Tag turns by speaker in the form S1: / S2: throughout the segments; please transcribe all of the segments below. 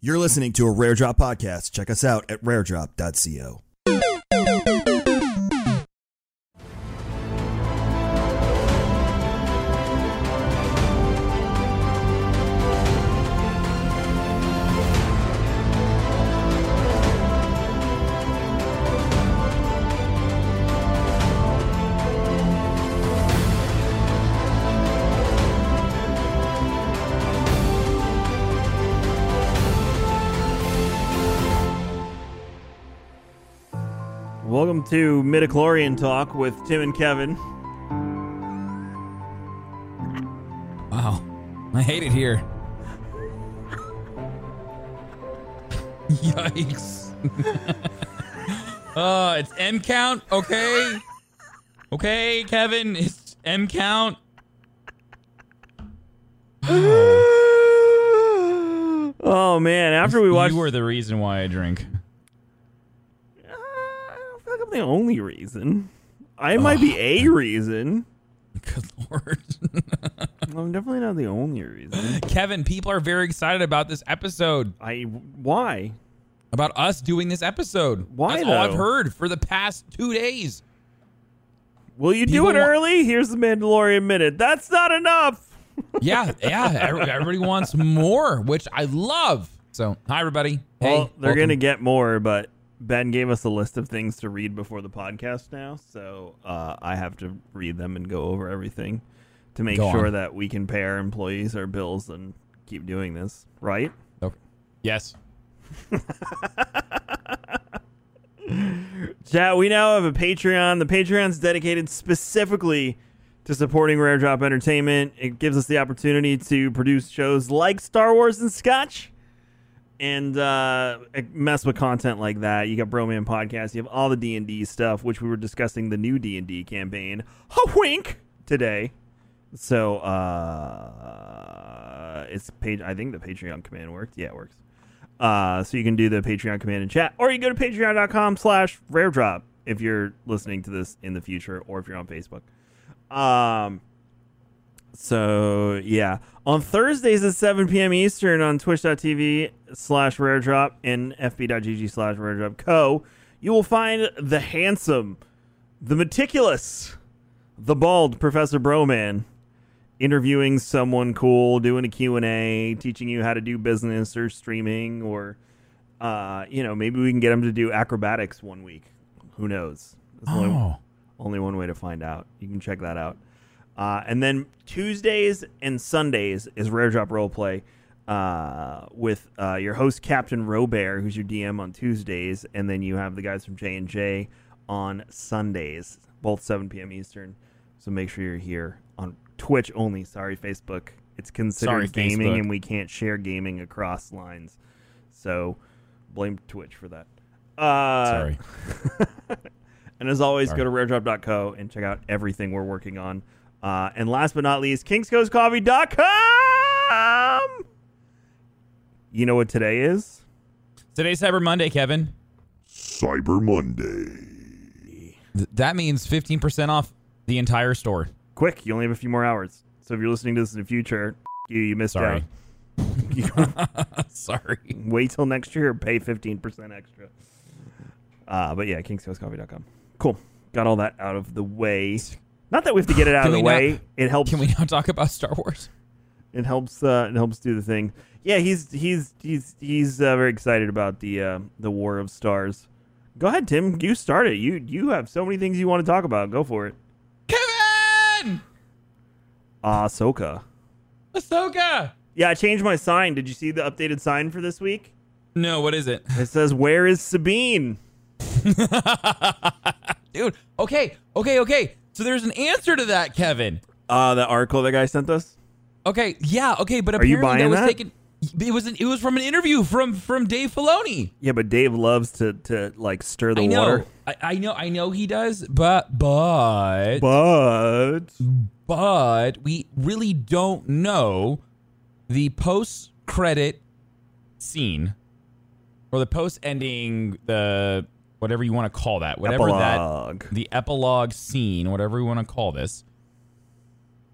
S1: You're listening to a Rare Drop podcast. Check us out at raredrop.co.
S2: Welcome to Midichlorian Talk with Tim and Kevin.
S3: Wow. I hate it here. Yikes. uh, it's M count, okay? Okay, Kevin, it's M count.
S2: Oh man! After we watched,
S3: You were the reason why I drink.
S2: I don't feel like I'm the only reason. I might be a reason.
S3: Good lord.
S2: I'm definitely not the only reason.
S3: Kevin, people are very excited about this episode.
S2: I why?
S3: About us doing this episode.
S2: Why,
S3: That's all I've heard for the past two days.
S2: Will you do it early? Here's the Mandalorian minute. That's not enough.
S3: Yeah, yeah. Everybody wants more, which I love. So, hi everybody. Hey,
S2: well, they're
S3: welcome.
S2: gonna get more, but Ben gave us a list of things to read before the podcast now, so uh, I have to read them and go over everything to make
S3: Go
S2: sure
S3: on.
S2: that we can pay our employees our bills and keep doing this right.
S3: Okay. Yes.
S2: Chat, we now have a Patreon. The Patreon's dedicated specifically to supporting Rare Drop Entertainment. It gives us the opportunity to produce shows like Star Wars and Scotch and uh, mess with content like that. You got Broman Podcast. You have all the D&D stuff, which we were discussing the new D&D campaign. A wink! Today. So, uh, it's page. I think the Patreon command worked. Yeah, it works. Uh, so you can do the Patreon command in chat, or you go to patreon.com slash rare drop if you're listening to this in the future, or if you're on Facebook. Um, so yeah, on Thursdays at 7 p.m. Eastern on twitch.tv slash rare drop and fb.gg slash rare drop co, you will find the handsome, the meticulous, the bald Professor Broman interviewing someone cool, doing a Q&A, teaching you how to do business or streaming or uh, you know, maybe we can get him to do acrobatics one week. Who knows? There's only,
S3: Oh.
S2: only one way to find out. You can check that out. Uh, and then Tuesdays and Sundays is Rare Drop Roleplay uh, with uh, your host Captain Robert, who's your DM on Tuesdays, and then you have the guys from J and J on Sundays, both 7 p.m. Eastern. So make sure you're here on Twitch only. Sorry, Facebook. It's considered
S3: Sorry,
S2: gaming,
S3: Facebook.
S2: and we can't share gaming across lines. So blame Twitch for that. Uh,
S3: Sorry.
S2: and as always,
S3: Sorry.
S2: go to raredrop.co and check out everything we're working on. Uh, and last but not least, kingscoastcoffee.com. You know what today is?
S3: Today's Cyber Monday, Kevin.
S1: Cyber Monday.
S3: Th- that means 15% off the entire store.
S2: Quick, you only have a few more hours. So if you're listening to this in the future, you, you missed
S3: Sorry.
S2: out. You
S3: Sorry.
S2: wait till next year, pay 15% extra. Uh, but yeah, kingscoastcoffee.com. Cool. Got all that out of the way. Not that we have to get it out of the
S3: we not-
S2: way. it helps.
S3: Can we now talk about Star Wars?
S2: it helps uh it helps do the thing yeah he's he's he's he's uh, very excited about the uh the war of stars go ahead tim you start it you you have so many things you want to talk about go for it
S3: Kevin!
S2: Ah, Ahsoka
S3: Ahsoka!
S2: yeah i changed my sign did you see the updated sign for this week
S3: No, what is it?
S2: it says where is sabine
S3: Dude, okay, okay, okay. So there's an answer to that, Kevin.
S2: uh the article that guy sent us
S3: Okay, yeah, okay, but
S2: Are you
S3: apparently
S2: buying
S3: that was
S2: that?
S3: taken. It was an, it was from an interview from from Dave Filoni.
S2: Yeah, but Dave loves to to like stir the
S3: I know,
S2: water.
S3: I, I know, I know he does, but but
S2: But
S3: but we really don't know the post credit scene or the post ending the whatever you want to call that whatever
S2: Epilogue.
S3: that the epilogue scene whatever you want to call this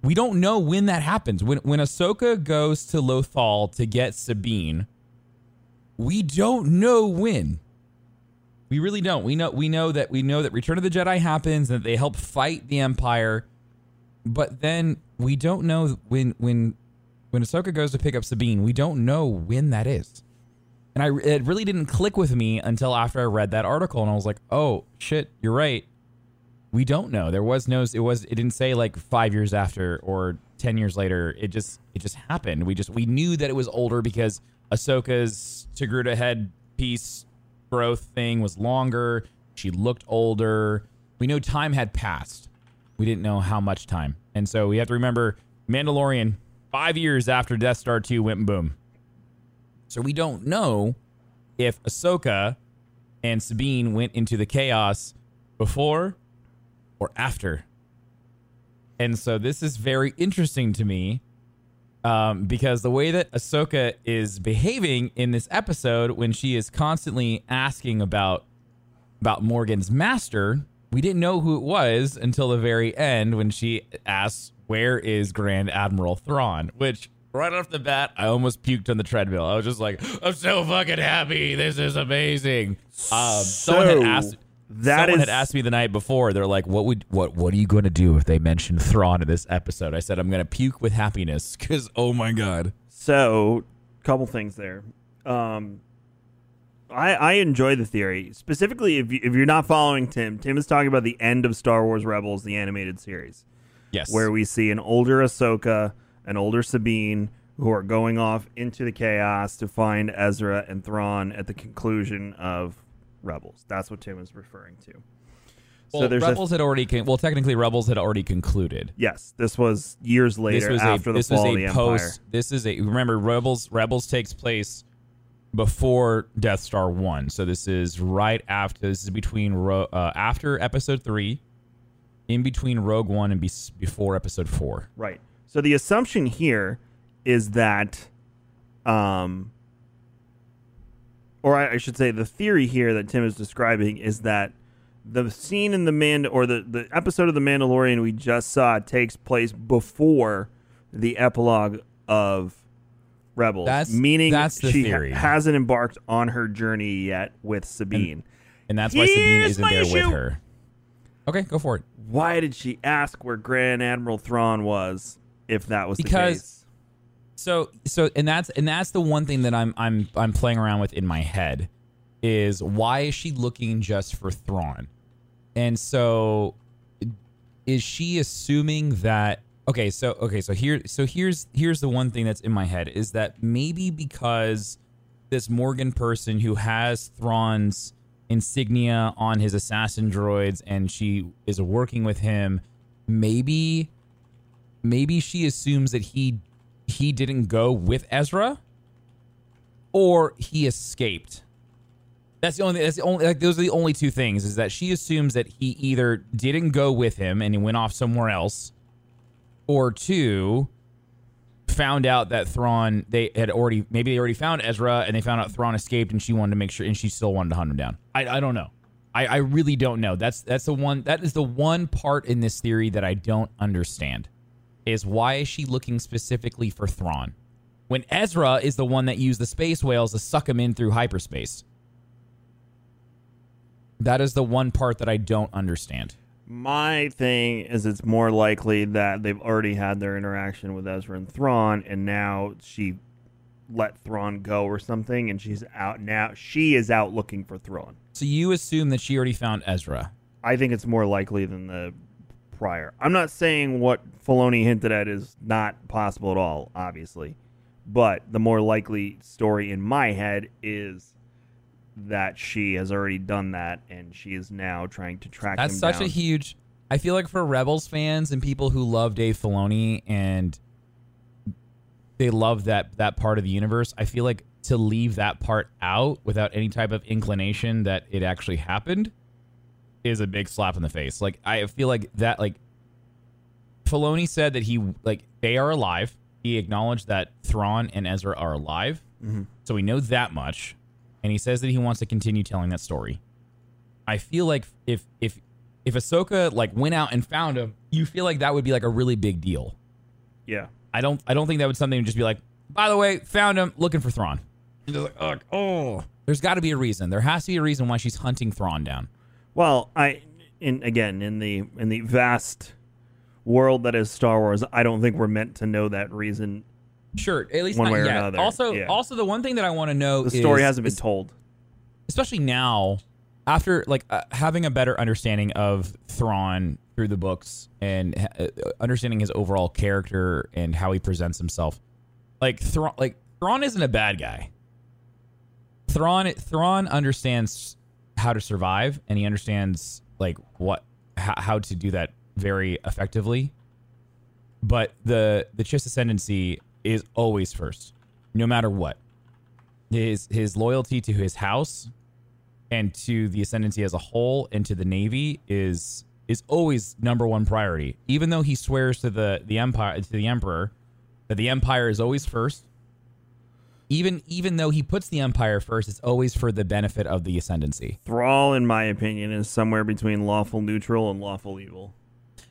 S3: we don't know when that happens when when Ahsoka goes to Lothal to get Sabine we don't know when we really don't we know we know that we know that Return of the Jedi happens and that they help fight the Empire but then we don't know when when when Ahsoka goes to pick up Sabine, we don't know when that is. And I it really didn't click with me until after I read that article, and I was like, oh shit, you're right. We don't know. There was no. It was. It didn't say like five years after or ten years later. It just it just happened. We just we knew that it was older because Ahsoka's Togruta head piece growth thing was longer. She looked older. We know time had passed. We didn't know how much time. And so we have to remember Mandalorian, five years after Death Star 2 went boom. So we don't know if Ahsoka and Sabine went into the chaos before or after. And so this is very interesting to me um, because the way that Ahsoka is behaving in this episode, when she is constantly asking about about Morgan's master, we didn't know who it was until the very end when she asks, "Where is Grand Admiral Thrawn?" Which right off the bat, I almost puked on the treadmill. I was just like, "I'm so fucking happy! This is amazing." Um, someone had asked.
S2: that
S3: someone
S2: is-
S3: had asked me the night before. They're like, "What would what What are you going to do if they mention Thrawn in this episode?" I said, "I'm going to puke with happiness because oh my god."
S2: So, couple things there. Um, I I enjoy the theory specifically if you, if you're not following Tim. Tim is talking about the end of Star Wars Rebels, the animated series,
S3: Yes,
S2: where we see an older Ahsoka, an older Sabine, who are going off into the chaos to find Ezra and Thrawn at the conclusion of Rebels. That's what Tim is referring to.
S3: well,
S2: so there's a-
S3: Rebels had already con- well technically Rebels had already concluded.
S2: yes, this was years later
S3: this was
S2: after
S3: a
S2: the
S3: this
S2: fall
S3: was
S2: of the
S3: a
S2: Empire.
S3: This is a remember Rebels. Rebels takes place before Death Star one, so this is right after. This is between uh, after Episode three, in between Rogue One and be- before Episode four.
S2: Right. So the assumption here is that, um, or I, I should say, the theory here that Tim is describing is that the scene in the Mand or the the episode of the Mandalorian we just saw takes place before the epilogue of Rebels,
S3: That's-
S2: meaning
S3: that's the
S2: she ha- hasn't embarked on her journey yet with Sabine.
S3: And that's why Sabine isn't there
S2: issue.
S3: with her. Okay, go for it.
S2: Why did she ask where Grand Admiral Thrawn was if that was the
S3: Because-
S2: case?
S3: So so and that's and that's the one thing that I'm I'm I'm playing around with in my head is why is she looking just for Thrawn? And so is she assuming that okay, so okay, so here so here's here's the one thing that's in my head is that maybe because this Morgan person who has Thrawn's insignia on his assassin droids and she is working with him, maybe maybe she assumes that he he didn't go with Ezra or he escaped. That's the only that's the only like those are the only two things is that she assumes that he either didn't go with him and he went off somewhere else or two found out that Thrawn they had already maybe they already found Ezra and they found out Thrawn escaped and she wanted to make sure and she still wanted to hunt him down. I, I don't know. I, I really don't know. That's that's the one that is the one part in this theory that I don't understand. Is why is she looking specifically for Thrawn? When Ezra is the one that used the space whales to suck him in through hyperspace. That is the one part that I don't understand.
S2: My thing is, it's more likely that they've already had their interaction with Ezra and Thrawn, and now she let Thrawn go or something, and she's out now. She is out looking for Thrawn.
S3: So you assume that she already found Ezra.
S2: I think it's more likely than the prior. I'm not saying what Filoni hinted at is not possible at all, obviously, but the more likely story in my head is that she has already done that, and she is now trying to track
S3: That's such
S2: down.
S3: a huge. I feel like for Rebels fans and people who love Dave Filoni and they love that that part of the universe. I feel like to leave that part out without any type of inclination that it actually happened is a big slap in the face. Like I feel like that like Filoni said that he like they are alive. He acknowledged that Thrawn and Ezra are alive. Mm-hmm. So we know that much. And he says that he wants to continue telling that story. I feel like if if if Ahsoka like went out and found him, you feel like that would be like a really big deal.
S2: Yeah.
S3: I don't I don't think that would something just be like, by the way, found him looking for Thrawn. And they're like, "Ugh, oh, there's got to be a reason. There has to be a reason why she's hunting Thrawn down.
S2: Well, I in again in the in the vast world that is Star Wars, I don't think we're meant to know that reason.
S3: Sure, at least
S2: One
S3: not
S2: way or
S3: yet.
S2: another,
S3: Also,
S2: yeah.
S3: also the one thing that I want to know
S2: The story
S3: is,
S2: hasn't been
S3: is-
S2: told.
S3: especially now after like uh, having a better understanding of Thrawn through the books and uh, understanding his overall character and how he presents himself. Like Thrawn, like Thrawn isn't a bad guy. Thrawn, Thrawn understands how to survive, and he understands like what how, how to do that very effectively. But the the Chiss ascendancy is always first, no matter what. His his loyalty to his house and to the ascendancy as a whole and to the navy is is always number one priority. Even though he swears to the the empire to the emperor that the empire is always first. Even even though he puts the empire first, it's always for the benefit of the ascendancy.
S2: Thrall, in my opinion, is somewhere between lawful neutral and lawful evil.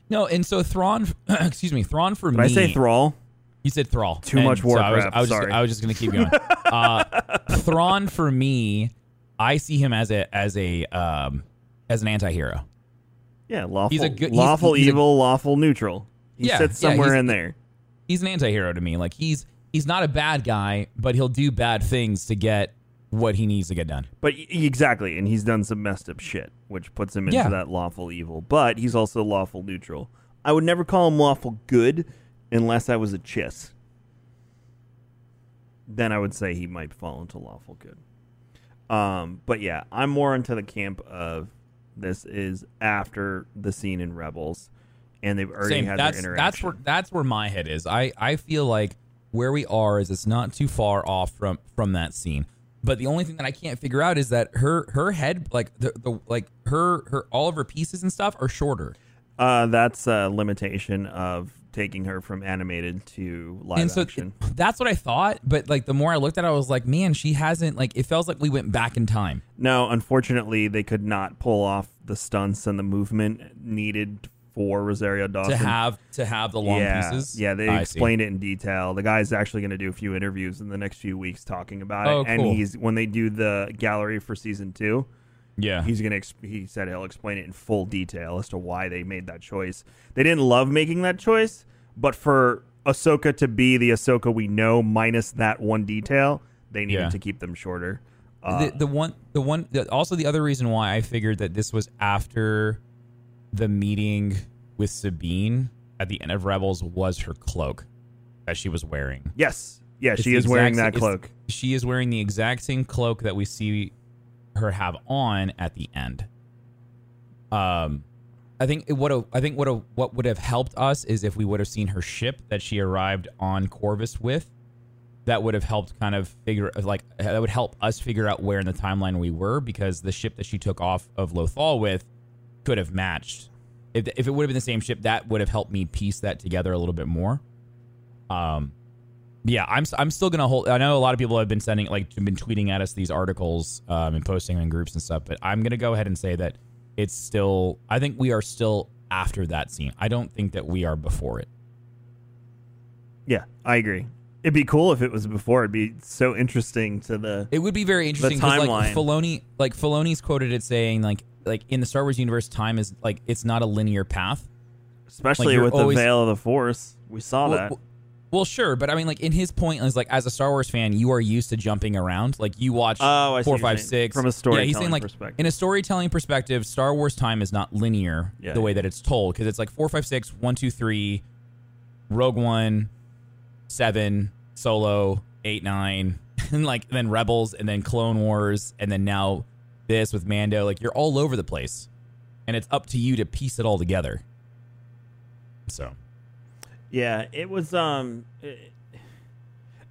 S3: No, and so Thrawn, excuse me, Thrawn for
S2: Did
S3: me.
S2: I say Thrall?
S3: You said Thrall.
S2: Too
S3: And
S2: much
S3: so I was, I was,
S2: sorry.
S3: Just, I was just gonna keep going. uh, Thrawn for me, I see him as a as a um, as an anti-hero.
S2: Yeah, lawful.
S3: He's a good- he's-
S2: lawful
S3: he's a-
S2: evil, lawful neutral. He
S3: Yeah,
S2: sits somewhere
S3: he's-
S2: in there.
S3: He's an anti-hero to me. Like he's he's not a bad guy, but he'll do bad things to get what he needs to get done.
S2: But exactly, and he's done some messed up shit, which puts him into
S3: Yeah.
S2: that lawful evil. But he's also lawful neutral. I would never call him lawful good unless I was a chiss. Then I would say he might fall into lawful good. Um, but yeah, I'm more into the camp of this is after the scene in Rebels, and they've already
S3: Same.
S2: had
S3: That's
S2: their
S3: that's where that's where my head is. I I feel like where we are is it's not too far off from from that scene. But the only thing that I can't figure out is that her her head like the, the like her her all of her pieces and stuff are shorter.
S2: Uh, that's a limitation of taking her from animated to live
S3: and so
S2: action.
S3: that's what I thought. But like the more I looked at it, I was like, man, she hasn't like it feels like we went back in time.
S2: No, unfortunately, they could not pull off the stunts and the movement needed for Rosario Dawson
S3: to have to have the long
S2: yeah,
S3: pieces.
S2: Yeah, they
S3: I see.
S2: explained it in detail. The guy's actually going to do a few interviews in the next few weeks talking about
S3: Oh,
S2: it. And he's when they do the gallery for season two,
S3: Yeah,
S2: he's gonna. He said he'll explain it in full detail as to why they made that choice. They didn't love making that choice, but for Ahsoka to be the Ahsoka we know, minus that one detail, they needed
S3: Yeah.
S2: to keep them shorter. Uh,
S3: the, the one the one the, also the other reason why I figured that this was after the meeting with Sabine at the end of Rebels was her cloak that she was wearing.
S2: yes, yeah,
S3: It's
S2: she is wearing that
S3: sa- it's-
S2: cloak.
S3: She is wearing the exact same cloak that we see her have on at the end. Um, I think have. I think what what would have helped us is if we would have seen her ship that she arrived on Corvus with. That would have helped kind of figure like that would help us figure out where in the timeline we were because the ship that she took off of Lothal with could have matched. If, if it would have been the same ship, that would have helped me piece that together a little bit more. Um, yeah, I'm I'm still gonna hold. I know a lot of people have been sending like been tweeting at us these articles um, and posting in groups and stuff, but I'm gonna go ahead and say that it's still. I think we are still after that scene. I don't think that we are before it.
S2: Yeah, I agree. It'd be cool if it was before. It'd be so interesting to the.
S3: It would be very interesting because
S2: timeline.
S3: like Filoni, like Filoni's quoted it saying like like in the Star Wars universe, time is like it's not a linear path.
S2: Especially
S3: you're
S2: with
S3: always-
S2: the veil of the Force, we saw
S3: Well,
S2: that.
S3: well- well, sure, but I mean, like in his point is like as a Star Wars fan, you are used to jumping around. Like you watch
S2: Oh,
S3: four, five, six
S2: From a
S3: Yeah, he's saying like
S2: perspective.
S3: in a storytelling perspective, Star Wars time is not linear
S2: Yeah,
S3: the way
S2: yeah.
S3: that it's told because it's like four, five, six, one, two, three, Rogue One, seven, Solo, eight, nine, and like then Rebels, and then Clone Wars, and then now this with Mando. Like you're all over the place, and it's up to you to piece it all together. So
S2: Yeah, it was. Um, it-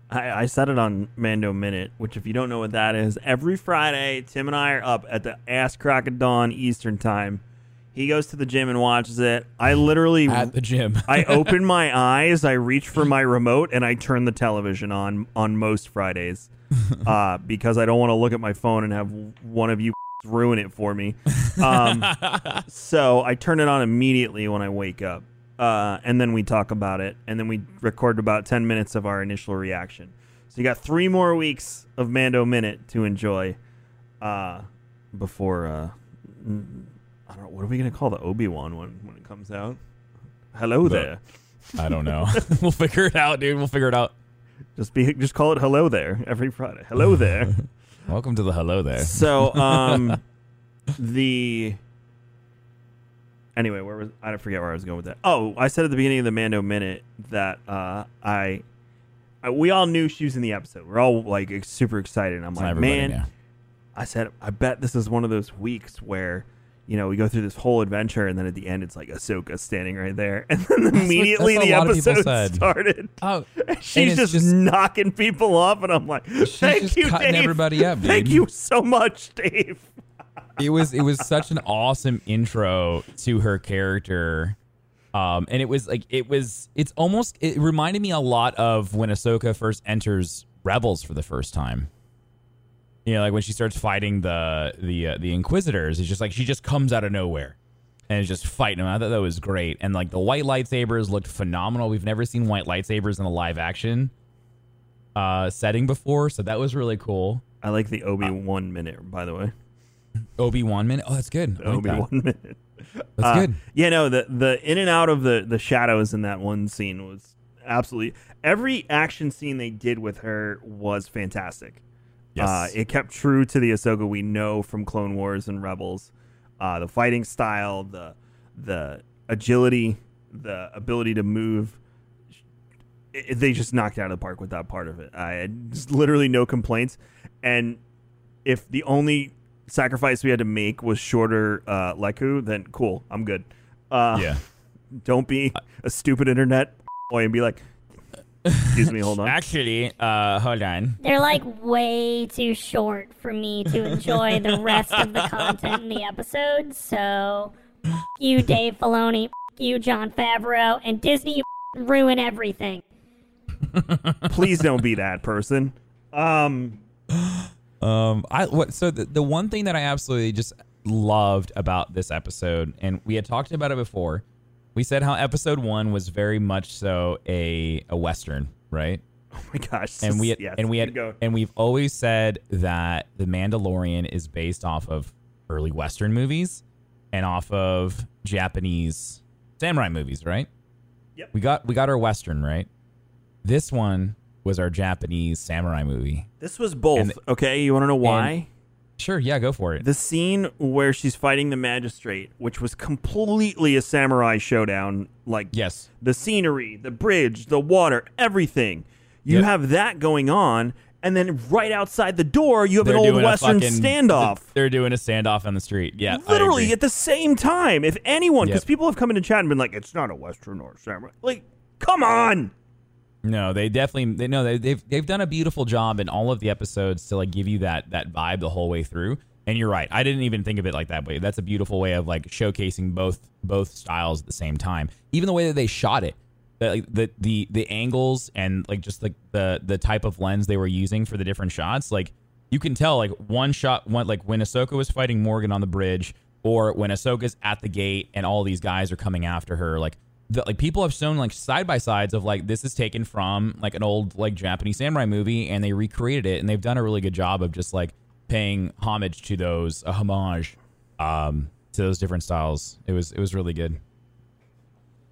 S2: I, I said it on Mando Minute, which if you don't know what that is, every Friday Tim and I are up at the ass crack of dawn Eastern time. He goes to the gym and watches it. I literally
S3: At the gym.
S2: I open my eyes, I reach for my remote, and I turn the television on on most Fridays uh, because I don't want to look at my phone and have one of you ruin it for me. Um, so I turn it on immediately when I wake up, uh, and then we talk about it, and then we record about ten minutes of our initial reaction. So you got three more weeks of Mando Minute to enjoy uh, before. Uh, I don't know. What are we gonna call the Obi Wan one when it comes out? Hello
S3: The-
S2: there.
S3: I don't know. we'll figure it out, dude. We'll figure it out.
S2: Just be just call it hello there every Friday. Hello there.
S3: Welcome to the hello there.
S2: so um the anyway, where was I don't forget where I was going with that. Oh, I said at the beginning of the Mando minute that uh I, I we all knew she was in the episode. We're all like super excited. I'm
S3: It's
S2: like, man. I said I bet this is one of those weeks where you know, we go through this whole adventure, and then at the end, it's like Ahsoka standing right there, and then immediately
S3: that's
S2: the
S3: what a lot of people
S2: episode started.
S3: Oh,
S2: She's just,
S3: just-
S2: knocking people off, and I'm like, "Thank
S3: just
S2: you,
S3: cutting
S2: Dave.
S3: everybody up,
S2: Thank you so much, Dave."
S3: it was it was such an awesome intro to her character. Um, and it was like it was it's almost it reminded me a lot of when Ahsoka first enters Rebels for the first time. You know, like when she starts fighting the the uh, the Inquisitors, it's just like she just comes out of nowhere and is just fighting them. I thought that was great, and like the white lightsabers looked phenomenal. We've never seen white lightsabers in a live action uh, setting before, so that was really cool.
S2: I like the Obi Wan minute, by the way.
S3: Obi Wan minute, oh that's good. Like
S2: Obi
S3: that.
S2: Minute.
S3: That's
S2: Uh,
S3: good.
S2: Yeah, no, the the in and out of the the shadows in that one scene was absolutely every action scene they did with her was fantastic.
S3: Yes.
S2: Uh, it kept true to the Ahsoka we know from Clone Wars and Rebels. Uh, the fighting style, the the agility, the ability to move. It, they just knocked out of the park with that part of it. I had just literally no complaints. And if the only sacrifice we had to make was shorter uh, Leku, then cool, I'm good. Uh,
S3: yeah.
S2: Don't be a stupid internet boy and be like, excuse me, hold on.
S3: Actually, uh, hold on.
S4: They're like way too short for me to enjoy the rest of the content in the episode. So, f- you, Dave Filoni, f- you, Jon Favreau, and Disney, you f- ruin everything.
S2: Please don't be that person. Um,
S3: Um, I what? So the the one thing that I absolutely just loved about this episode, and we had talked about it before. We said how episode one was very much so a a western, right?
S2: oh my gosh.
S3: And we had,
S2: yes,
S3: and we had
S2: going.
S3: and we've always said that the Mandalorian is based off of early western movies and off of Japanese samurai movies, right?
S2: Yep.
S3: We got we got our western right. This one was our Japanese samurai movie.
S2: This was both.
S3: and-
S2: okay, you want to know why?
S3: Sure, yeah, go for it.
S2: the scene where she's fighting the magistrate, which was completely a samurai showdown, like
S3: yes.
S2: the scenery, the bridge, the water, everything. You
S3: Yep.
S2: have that going on, and then right outside the door, you have
S3: They're
S2: an old western
S3: fucking-
S2: standoff.
S3: They're doing a standoff on the street. Yeah,
S2: Literally at the same time. If anyone, because
S3: Yep.
S2: people have come into chat and been like, "It's not a western or a samurai." Like, come on.
S3: No, they definitely they no they, they've they've done a beautiful job in all of the episodes to like give you that that vibe the whole way through. And you're right. I didn't even think of it like that way. That's a beautiful way of like showcasing both both styles at the same time. Even the way that they shot it, the like, the the the angles and like just like the the type of lens they were using for the different shots, like you can tell like one shot one like when Ahsoka was fighting Morgan on the bridge, or when Ahsoka's at the gate and all these guys are coming after her, like the, like people have shown like side by sides of like this is taken from like an old like Japanese samurai movie and they recreated it and they've done a really good job of just like paying homage to those a homage um to those different styles. It was it was really good.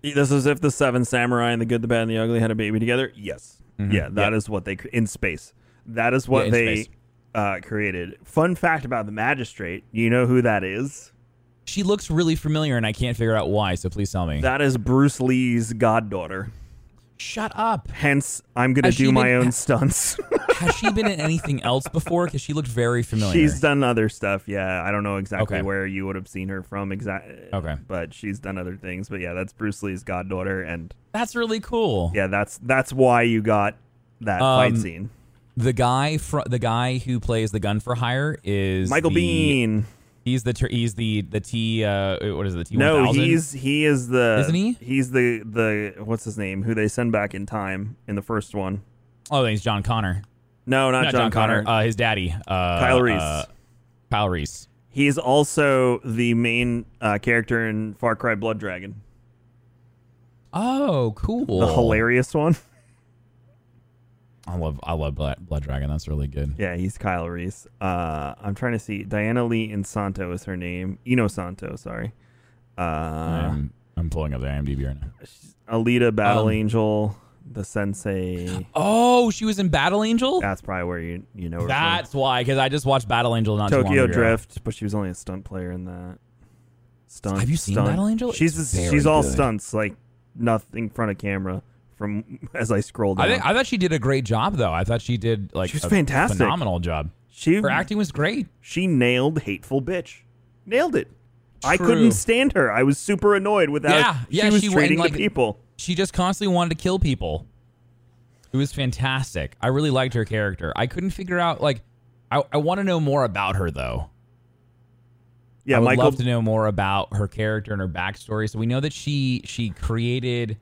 S2: This is if the seven samurai and the good, the bad, and the ugly had a baby together. Yes, yeah, that is what they in space. That is what
S3: Yeah,
S2: they uh, created. Fun fact about the magistrate. You know who that is?
S3: She looks really familiar and I can't figure out why, so please tell me.
S2: That is Bruce Lee's goddaughter.
S3: Shut up.
S2: Hence, I'm gonna
S3: Has
S2: do my
S3: been-
S2: own stunts.
S3: Has she been in anything else before? Because she looked very familiar.
S2: she's done other stuff. Yeah, I don't know exactly
S3: Okay.
S2: where you would have seen her from exactly.
S3: Okay.
S2: but she's done other things. But yeah, that's Bruce Lee's goddaughter, and
S3: That's really cool.
S2: yeah, that's that's why you got that
S3: Um,
S2: fight scene.
S3: The guy fr- the guy who plays the gun for hire is
S2: Michael
S3: the-
S2: Biehn.
S3: He's the he's the the T uh what is it the T
S2: No,
S3: 1000?
S2: he's he is the
S3: Isn't he?
S2: He's the the what's his name? Who they send back in time in the first one?
S3: oh he's John Connor
S2: No, not,
S3: not
S2: John, Connor.
S3: uh, his daddy uh
S2: Kyle Reese.
S3: uh, Kyle Reese
S2: He's also the main uh, character in Far Cry Blood Dragon,
S3: oh cool
S2: the hilarious one.
S3: I love I love Blood, Blood Dragon that's really good
S2: Yeah, he's Kyle Reese. Uh, I'm trying to see. Diana Lee Insanto is her name. Inosanto, sorry. Uh,
S3: I'm I'm pulling up the IMDb right now
S2: Alita Battle
S3: Um,
S2: Angel, the Sensei.
S3: oh she was in Battle Angel
S2: That's probably where you you know her
S3: that's why because I just watched Battle Angel not
S2: from. Tokyo. Drift, but she was only a stunt player in that. Stunt.
S3: Have you seen
S2: stunt.
S3: Battle Angel?
S2: She's she's all
S3: good.
S2: stunts, like nothing in front of camera. From as I scrolled. down,
S3: I think I thought she did a great job though. I thought she did like
S2: She was
S3: a
S2: fantastic.
S3: phenomenal job.
S2: she
S3: Her acting was great.
S2: she nailed hateful bitch, nailed it. I couldn't stand her. I was super annoyed with how
S3: Yeah, yeah,
S2: she was
S3: she went,
S2: treating
S3: like-
S2: the people.
S3: She just constantly wanted to kill people. It was fantastic. I really liked her character. I couldn't figure out like I, I want to know more about her though.
S2: Yeah,
S3: I would
S2: Michael.
S3: love to know more about her character and her backstory. So we know that she she created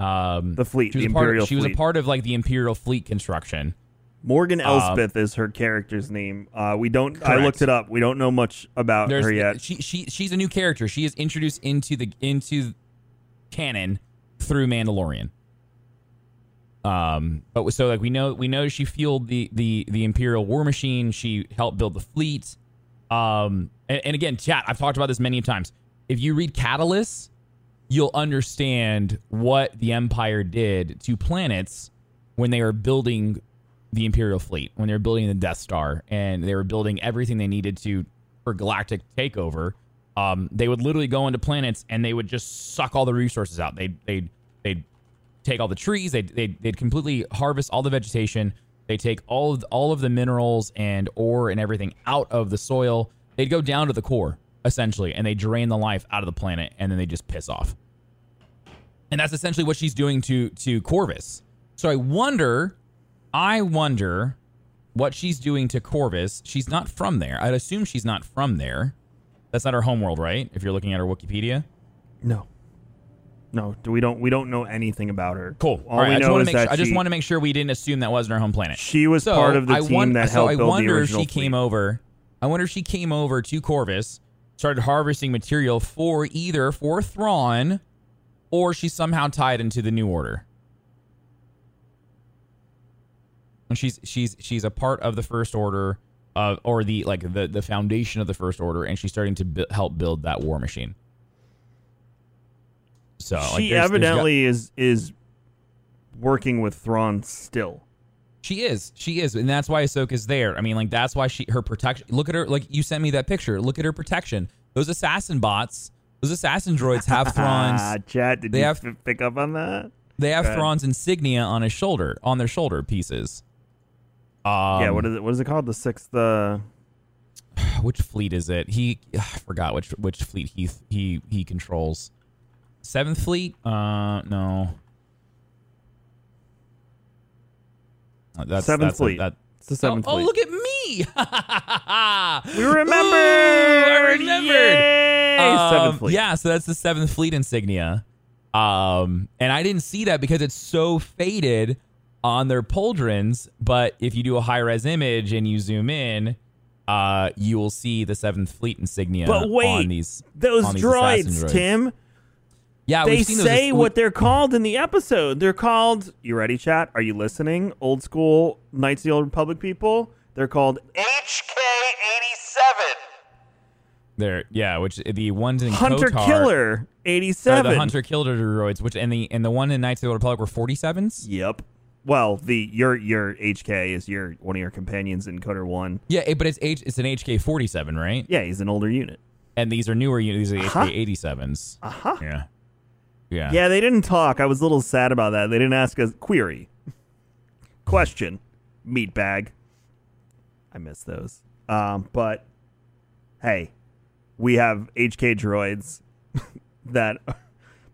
S3: um,
S2: The fleet,
S3: She was
S2: the
S3: a part
S2: Imperial
S3: She was a
S2: fleet.
S3: part of like the Imperial fleet construction.
S2: Morgan
S3: uh,
S2: Elsbeth is her character's name. Uh, we don't. I
S3: Correct.
S2: looked it up. We don't know much about
S3: There's
S2: her yet.
S3: she she she's a new character. She is introduced into the into canon through Mandalorian. Um, but so like we know we know she fueled the the the Imperial war machine. She helped build the fleet. Um, and, and again, chat. I've talked about this many times. If you read Catalyst, you'll understand what the Empire did to planets when they were building the Imperial fleet, when they were building the Death Star, and they were building everything they needed to for galactic takeover. Um, they would literally go into planets and they would just suck all the resources out. They'd they'd they'd take all the trees. They they they'd completely harvest all the vegetation. They take all of all of the minerals and ore and everything out of the soil. They'd go down to the core essentially, and they drain the life out of the planet, and then they just piss off. And that's essentially what she's doing to to Corvus. So I wonder, I wonder what she's doing to Corvus. She's not from there. I'd assume she's not from there. That's not her homeworld, right? If you're looking at her Wikipedia.
S2: no, no. We don't. We don't know anything about her.
S3: Cool.
S2: All
S3: All right.
S2: we
S3: I just
S2: know
S3: want
S2: is
S3: to make
S2: that
S3: sure, I just want to make sure we didn't assume that wasn't her home planet.
S2: She was
S3: So,
S2: part of the
S3: I
S2: team
S3: won-
S2: that
S3: so
S2: helped
S3: I
S2: build
S3: wonder
S2: the
S3: if
S2: original
S3: she came over. I wonder if she came over to Corvus, started harvesting material for either for Thrawn, or she's somehow tied into the New Order. And she's she's she's a part of the First Order, uh, or the like the the foundation of the First Order, and she's starting to bu- help build that war machine. So like,
S2: she
S3: there's- there's got-
S2: evidently is is working with Thrawn still.
S3: She is. She is, and that's why Ahsoka's there. I mean, like that's why she her protection. Look at her. Like you sent me that picture. Look at her protection. Those assassin bots, those assassin droids have
S2: Ah,
S3: Thrawn's.
S2: chat. Did
S3: they
S2: you
S3: have-
S2: pick up on that?
S3: They have
S2: Good.
S3: Thrawn's insignia on his shoulder, on their shoulder pieces. Um,
S2: yeah. What is it? What is it called? The sixth. Uh,
S3: which fleet is it? He I forgot which which fleet he he he controls. Seventh Fleet? Uh, no. That's
S2: Seventh
S3: that's a-
S2: Fleet.
S3: that-
S2: it's the seventh
S3: oh,
S2: fleet.
S3: oh, look at me!
S2: we remember.
S3: I remembered.
S2: Yay!
S3: Um,
S2: seventh fleet.
S3: Yeah, so that's the seventh fleet insignia. Um, and I didn't see that because it's so faded on their pauldrons. But if you do a high res image and you zoom in, uh, you will see the seventh fleet insignia
S2: But wait,
S3: on these
S2: Those
S3: on these
S2: droids,
S3: droids.
S2: Tim.
S3: Yeah,
S2: they
S3: we've seen
S2: say
S3: as-
S2: what they're called in the episode. They're called. You ready, chat? Are you listening? Old school Knights of the Old Republic people. They're called
S5: HK87.
S3: They're yeah, which the ones in
S2: Hunter
S3: KOTOR
S2: Killer
S3: eighty seven.
S2: eighty
S3: the. Hunter Killer droids, which and the and the one in Knights of the Old Republic were forty sevens.
S2: Yep. Well, the your your HK is your one of your companions in KOTOR One.
S3: Yeah, but it's H it's an HK forty seven, right?
S2: Yeah, he's an older unit.
S3: And these are newer units. These are
S2: Uh-huh.
S3: HK eighty sevens.
S2: Uh huh.
S3: Yeah. Yeah.
S2: Yeah, they didn't talk. I was a little sad about that. They didn't ask a query. Question. Meat bag. I miss those. Um, but hey, we have HK droids that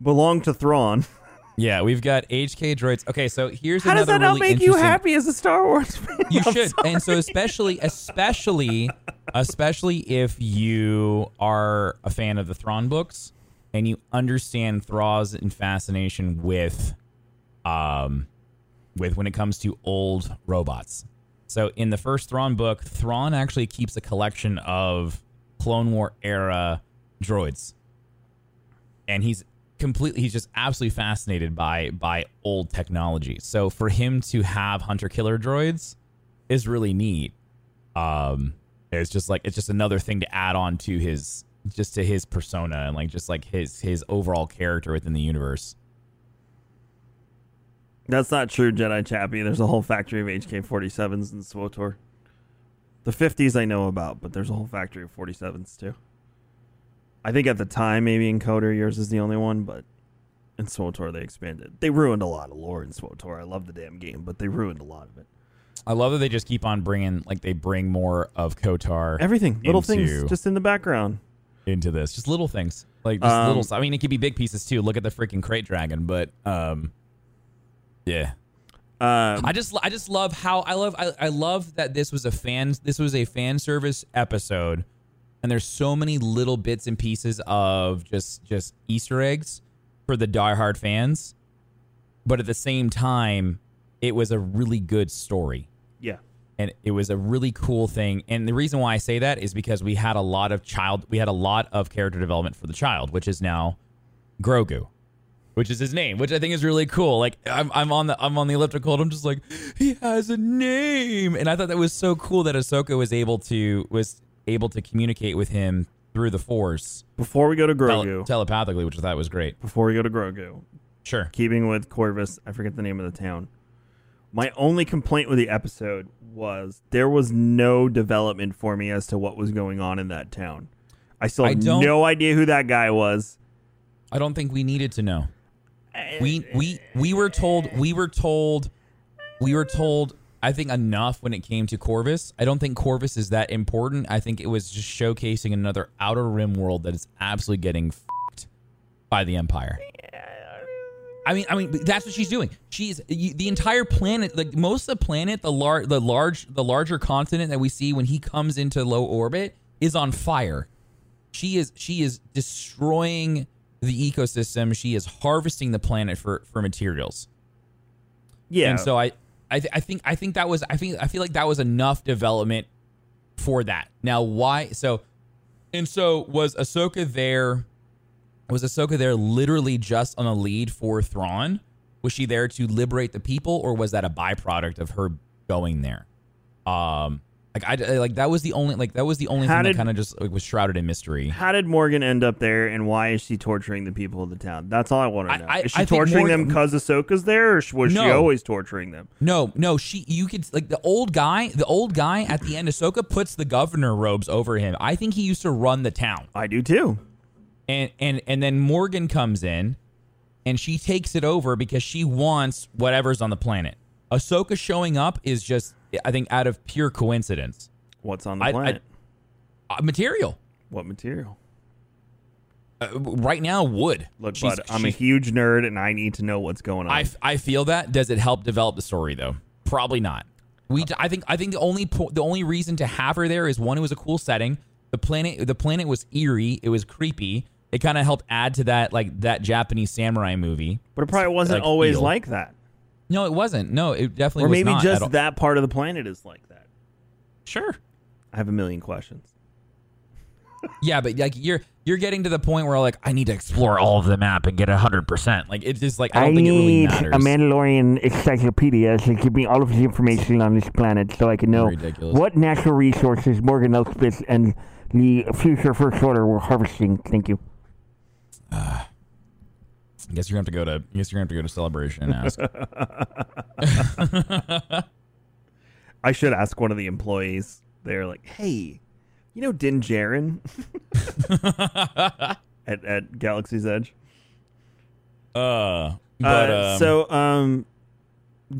S2: belong to Thrawn.
S3: Yeah, we've got HK droids. Okay, so here's
S2: How does
S3: another
S2: that not make you
S3: interesting-
S2: happy as a Star Wars fan?
S3: You
S2: I'm
S3: should.
S2: sorry.
S3: And so especially especially especially if you are a fan of the Thrawn books and you understand Thrawn's and fascination with um with when it comes to old robots. So in the first Thrawn book, Thrawn actually keeps a collection of Clone War era droids. And he's completely he's just absolutely fascinated by by old technology. So for him to have hunter killer droids is really neat. Um it's just like it's just another thing to add on to his just to his persona and like just like his his overall character within the universe.
S2: That's not true, Jedi Chappie. There's a whole factory of HK 47s in SWOTOR. The 50s I know about, but there's a whole factory of 47s too. I think at the time, maybe in KOTOR, yours is the only one, but in SWOTOR they expanded. They ruined a lot of lore in SWOTOR. I love the damn game, but they ruined a lot of it.
S3: I love that they just keep on bringing like they bring more of KOTOR
S2: Everything, little
S3: into-
S2: things, just in the background.
S3: Into this. Just little things. Like just
S2: Um,
S3: little I mean it could be big pieces too. Look at the freaking krayt dragon, but um yeah.
S2: Um,
S3: I just I just love how I love I, I love that this was a fan this was a fan service episode and there's so many little bits and pieces of just just Easter eggs for the diehard fans. But at the same time, it was a really good story and it was a really cool thing. And the reason why I say that is because we had a lot of child, we had a lot of character development for the child, which is now Grogu, which is his name, which I think is really cool. Like I'm, I'm on the, I'm on the elliptical, and I'm just like, he has a name, and I thought that was so cool that Ahsoka was able to was able to communicate with him through the Force
S2: before we go to
S3: tele-
S2: Grogu,
S3: telepathically, which I thought was great.
S2: before we go to Grogu,
S3: Sure.
S2: keeping with Corvus, I forget the name of the town. My only complaint with the episode was there was no development for me as to what was going on in that town. I still
S3: I
S2: have
S3: don't-
S2: no idea who that guy was.
S3: I don't think we needed to know. Eh, we we we were told we were told we were told I think enough when it came to Corvus. I don't think Corvus is that important. I think it was just showcasing another outer rim world that is absolutely getting f***ed by the Empire. Eh, I mean, I mean, that's what she's doing. She's the entire planet, like most of the planet, the large, the large, the larger continent that we see when he comes into low orbit is on fire. She is she is destroying the ecosystem. She is harvesting the planet for for materials.
S2: Yeah,
S3: And so I, I, th- I think, I think that was, I think, I feel like that was enough development for that. Now, why? So, and so was Ahsoka there? Was Ahsoka there literally just on a lead for Thrawn? Was she there to liberate the people, or was that a byproduct of her going there? Um, like I like that was the only like that was the only
S2: How
S3: thing
S2: did-
S3: that kind of just like, was shrouded in mystery.
S2: how did Morgan end up there, and why is she torturing the people of the town? That's all I want to know.
S3: I-
S2: is she
S3: I
S2: torturing them because Ahsoka's there, or was she always torturing them?
S3: No, no, she you could like the old guy, the old guy at the end Ahsoka puts the governor robes over him. I think he used to run the town.
S2: I do too.
S3: And and and then Morgan comes in and she takes it over because she wants whatever's on the planet. Ahsoka showing up is just I think out of pure coincidence.
S2: What's on the
S3: I- I-
S2: planet?
S3: Uh, material.
S2: what material?
S3: Uh, right now wood.
S2: Look,
S3: She's-
S2: bud, I'm a huge nerd, and I need to know what's going on.
S3: I, f- I feel that. Does it help develop the story though? Probably not. We I think I think the only po- the only reason to have her there is one it was a cool setting. The planet the planet was eerie. It was creepy. It kind of helped add to that like that Japanese samurai movie.
S2: but it probably wasn't
S3: like,
S2: always
S3: feel.
S2: like that.
S3: No, it wasn't. No, it definitely
S2: Or
S3: was
S2: maybe
S3: not at all.
S2: just that part of the planet is like that.
S3: Sure.
S2: I have a million questions.
S3: Yeah, but like you're you're getting to the point where like I need to explore all of the map and get hundred percent. Like it's just like I don't think it really matters.
S5: A Mandalorian encyclopedia to give me all of the information on this planet so I can know
S3: Ridiculous.
S5: what natural resources Morgan Elsbeth and the future First Order were harvesting. Thank you.
S3: I guess you're gonna have to go to. I guess you're gonna have to go to celebration and ask.
S2: I should ask one of the employees. They're like, "Hey, you know Din Djarin at at Galaxy's Edge."
S3: uh, but
S2: Uh,
S3: um,
S2: so, um,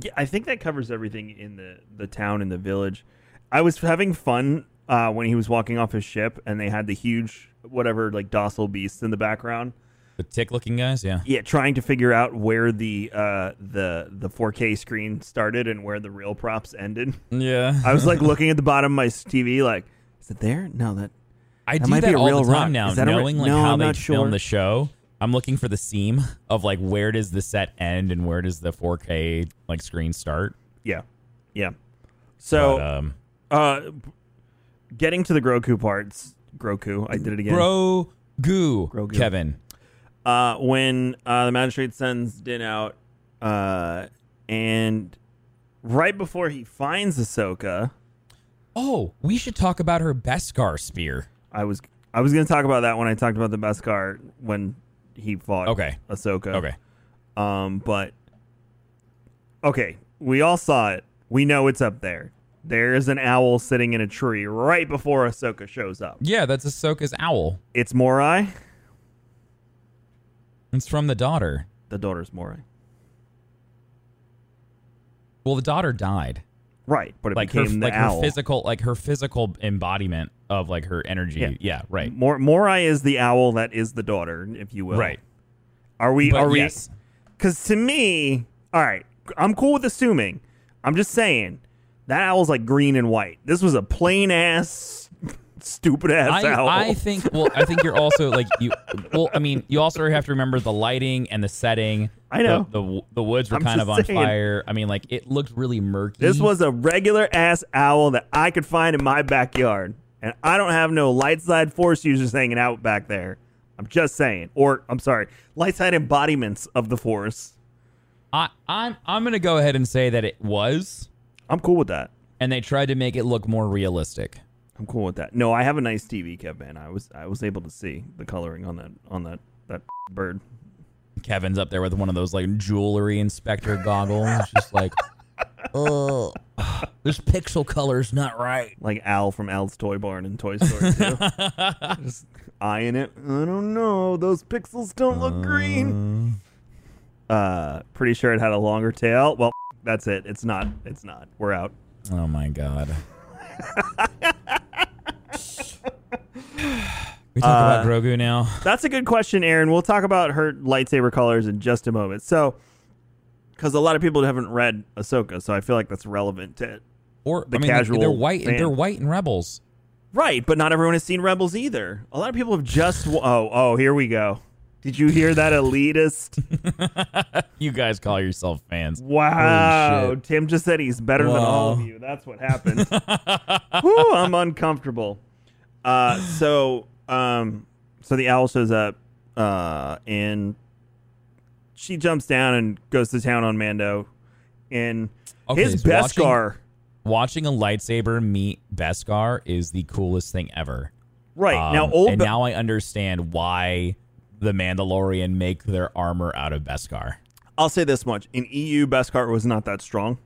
S2: yeah, I think that covers everything in the the town and the village. I was having fun uh, when he was walking off his ship, and they had the huge whatever like docile beasts in the background.
S3: The tick looking guys, yeah.
S2: yeah, trying to figure out where the uh, the the 4K screen started and where the real props ended.
S3: Yeah.
S2: I was like looking at the bottom of my TV, like, is it there? No, that
S3: I
S2: That
S3: do
S2: might be a
S3: all
S2: real
S3: the time
S2: rock.
S3: now,
S2: Is that a re-
S3: knowing like
S2: No,
S3: how
S2: I'm
S3: they film
S2: sure.
S3: the show. I'm looking for the seam of like where does the set end and where does the 4K like screen start.
S2: yeah, yeah. So,
S3: But, um,
S2: uh, getting to the Grogu parts, Groku, I did it again.
S3: Grogu,
S2: Grogu.
S3: Kevin.
S2: uh, when uh, the magistrate sends Din out, uh, and right before he finds Ahsoka,
S3: Oh, we should talk about her Beskar spear.
S2: I was I was going to talk about that when I talked about the Beskar when he fought
S3: Okay.
S2: Ahsoka.
S3: Okay.
S2: Um, but okay, we all saw it. We know it's up there. There is an owl sitting in a tree right before Ahsoka shows up.
S3: Yeah, that's Ahsoka's owl.
S2: It's Morai.
S3: It's from the daughter.
S2: The daughter's Morai.
S3: Well, the daughter died.
S2: Right, but it
S3: Like her,
S2: became the
S3: like
S2: owl.
S3: her physical, like her physical embodiment of like her energy.
S2: Yeah.
S3: Yeah, right.
S2: Mor- Morai is the owl that is the daughter, if you will.
S3: Right.
S2: Are we?
S3: But
S2: are we? Because to me, all right, I'm cool with assuming. I'm just saying that owl's like green and white. This was a plain ass, stupid ass
S3: I,
S2: owl.
S3: I think well I think you're also like you well I mean you also have to remember the lighting and the setting
S2: I know.
S3: the the, the woods were
S2: I'm
S3: kind of on
S2: saying.
S3: fire I mean like it looked really murky
S2: this was a regular ass owl that I could find in my backyard, and I don't have no light side force users hanging out back there. I'm just saying, or I'm sorry, light side embodiments of the force.
S3: I I'm I'm gonna go ahead and say that it was
S2: I'm cool with that.
S3: and they tried to make it look more realistic
S2: I'm cool with that. No, I have a nice TV, Kevin. I was I was able to see the coloring on that on that that bird.
S3: Kevin's up there with one of those like jewelry inspector goggles just like oh this pixel color's not right
S2: like Al from Al's Toy Barn and Toy Story 2. Just eyeing it. I don't know. Those pixels don't look green. Uh, pretty sure it had a longer tail. Well, that's it. It's not. It's not. We're out.
S3: oh my god we talk
S2: Uh,
S3: about Grogu now
S2: That's a good question, Aaron. We'll talk about her lightsaber colors in just a moment. So, because a lot of people haven't read Ahsoka, so I feel like that's relevant to it.
S3: or
S2: the
S3: I mean
S2: casual
S3: they're white
S2: fan.
S3: they're white in Rebels
S2: Right, but not everyone has seen Rebels either. A lot of people have just. Oh, oh, here we go. Did you hear that elitist?
S3: You guys call yourself fans.
S2: Wow. Tim just said he's better than all of you. That's what happened. Whew, I'm uncomfortable. Uh, so, um, so the owl shows up, uh, and she jumps down and goes to town on Mando. And
S3: Okay,
S2: his
S3: so watching-
S2: Beskar,
S3: Watching a lightsaber meet Beskar is the coolest thing ever.
S2: right now,
S3: Um,
S2: old
S3: and
S2: Be-
S3: now I understand why the Mandalorian make their armor out of Beskar.
S2: I'll say this much: in EU, Beskar was not that strong.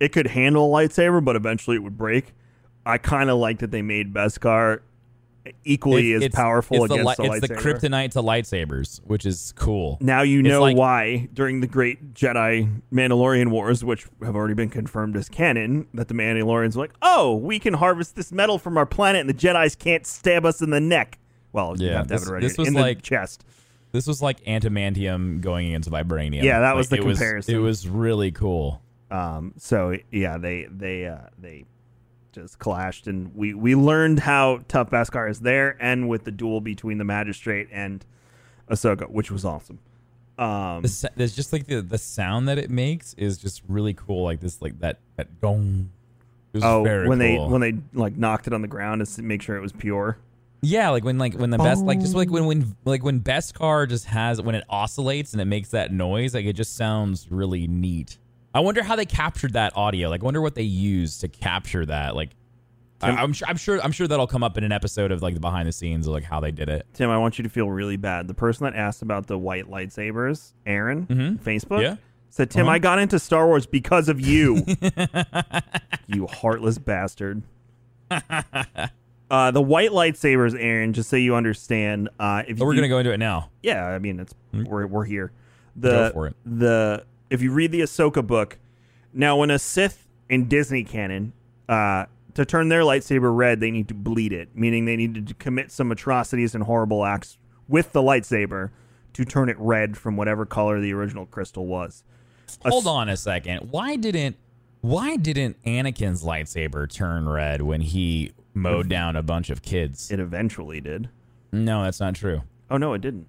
S2: It could handle a lightsaber, but eventually it would break. I kind of like that they made Beskar equally as powerful
S3: it's
S2: against
S3: the,
S2: the,
S3: li- It's the kryptonite to lightsabers, which is cool.
S2: Now you know
S3: like-
S2: why during the great Jedi Mandalorian Wars, which have already been confirmed as canon, that the Mandalorians were like, "Oh, we can harvest this metal from our planet, and the Jedi's can't stab us in the neck." Well, you
S3: Yeah,
S2: have to have
S3: this-
S2: it already
S3: this was
S2: in
S3: like-
S2: the chest.
S3: This was like adamantium going against vibranium.
S2: Yeah, that was
S3: Like,
S2: the
S3: it was-
S2: comparison.
S3: it was really cool.
S2: Um, so yeah, they they uh, they just clashed, and we we learned how tough Beskar is there, and with the duel between the Magistrate and Ahsoka, which was awesome. Um,
S3: The There's just like the, the sound that it makes is just really cool. Like this, like that that was
S2: oh,
S3: very
S2: when they when they like knocked it on the ground to make sure it was pure.
S3: Yeah, like when like when the best like just like when when like when Beskar just has when it oscillates and it makes that noise, like it just sounds really neat. I wonder how they captured that audio. Like, I wonder what they used to capture that. Like, I, I'm sure I'm sure I'm sure that'll come up in an episode of like the behind the scenes of like how they did it.
S2: Tim, I want you to feel really bad. The person that asked about the white lightsabers, Aaron, Facebook,
S3: Mm-hmm. Yeah.
S2: said, "Tim,
S3: Uh-huh.
S2: I got into Star Wars because of you, you heartless bastard." uh, the white lightsabers, Aaron. Just so you understand, uh, if
S3: But we're
S2: you,
S3: gonna go into it now.
S2: yeah, I mean, it's we're we're here. The
S3: Go for it.
S2: the if you read the Ahsoka book, now when a Sith in Disney canon, uh, to turn their lightsaber red, they need to bleed it, meaning they need to commit some atrocities and horrible acts with the lightsaber to turn it red from whatever color the original crystal was.
S3: Hold on a second. Why didn't why didn't Anakin's lightsaber turn red when he mowed down a bunch of kids?
S2: It eventually did.
S3: No, that's not true.
S2: Oh no, it didn't.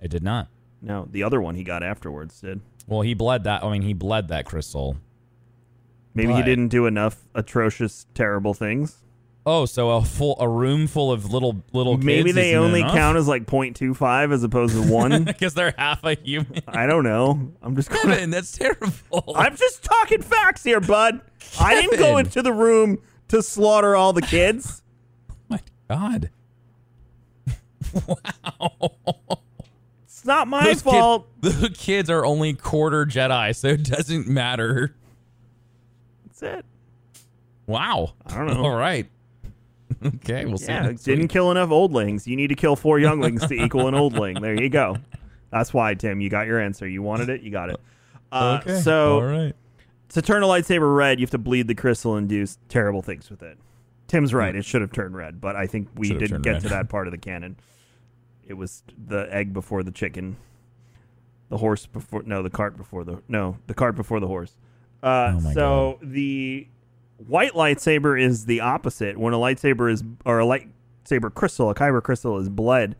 S3: It did not.
S2: No, the other one he got afterwards did.
S3: Well, he bled that. I mean, he bled that crystal.
S2: Maybe he didn't do enough atrocious, terrible things.
S3: Oh, so a full a room full of little little kids.
S2: Maybe they only
S3: enough?
S2: count as like 0.25 as opposed to one.
S3: because they're half a human.
S2: I don't know. I'm just gonna,
S3: Kevin, that's terrible.
S2: I'm just talking facts here, bud. I didn't go into the room to slaughter all the kids.
S3: my God. wow.
S2: It's not my
S3: Those kid-
S2: fault.
S3: the kids are only quarter Jedi, so it doesn't matter.
S2: That's it.
S3: Wow.
S2: I don't know.
S3: All right. Okay, we'll see.
S2: Yeah,
S3: next
S2: didn't
S3: week.
S2: kill enough oldlings. You need to kill four younglings to equal an oldling. There you go. That's why, Tim. You got your answer. You wanted it. You got it. Uh,
S3: Okay.
S2: So
S3: all right.
S2: To turn a lightsaber red, you have to bleed the crystal and do terrible things with it. Tim's right. It should have turned red, but I think we
S3: Should have
S2: didn't
S3: turned
S2: get
S3: red.
S2: to that part of the canon. It was the egg before the chicken, the horse before no, the cart before the no, the cart before the horse. Uh,
S3: Oh my
S2: so the white lightsaber is the opposite. When a lightsaber is or a lightsaber crystal, a kyber crystal is bled.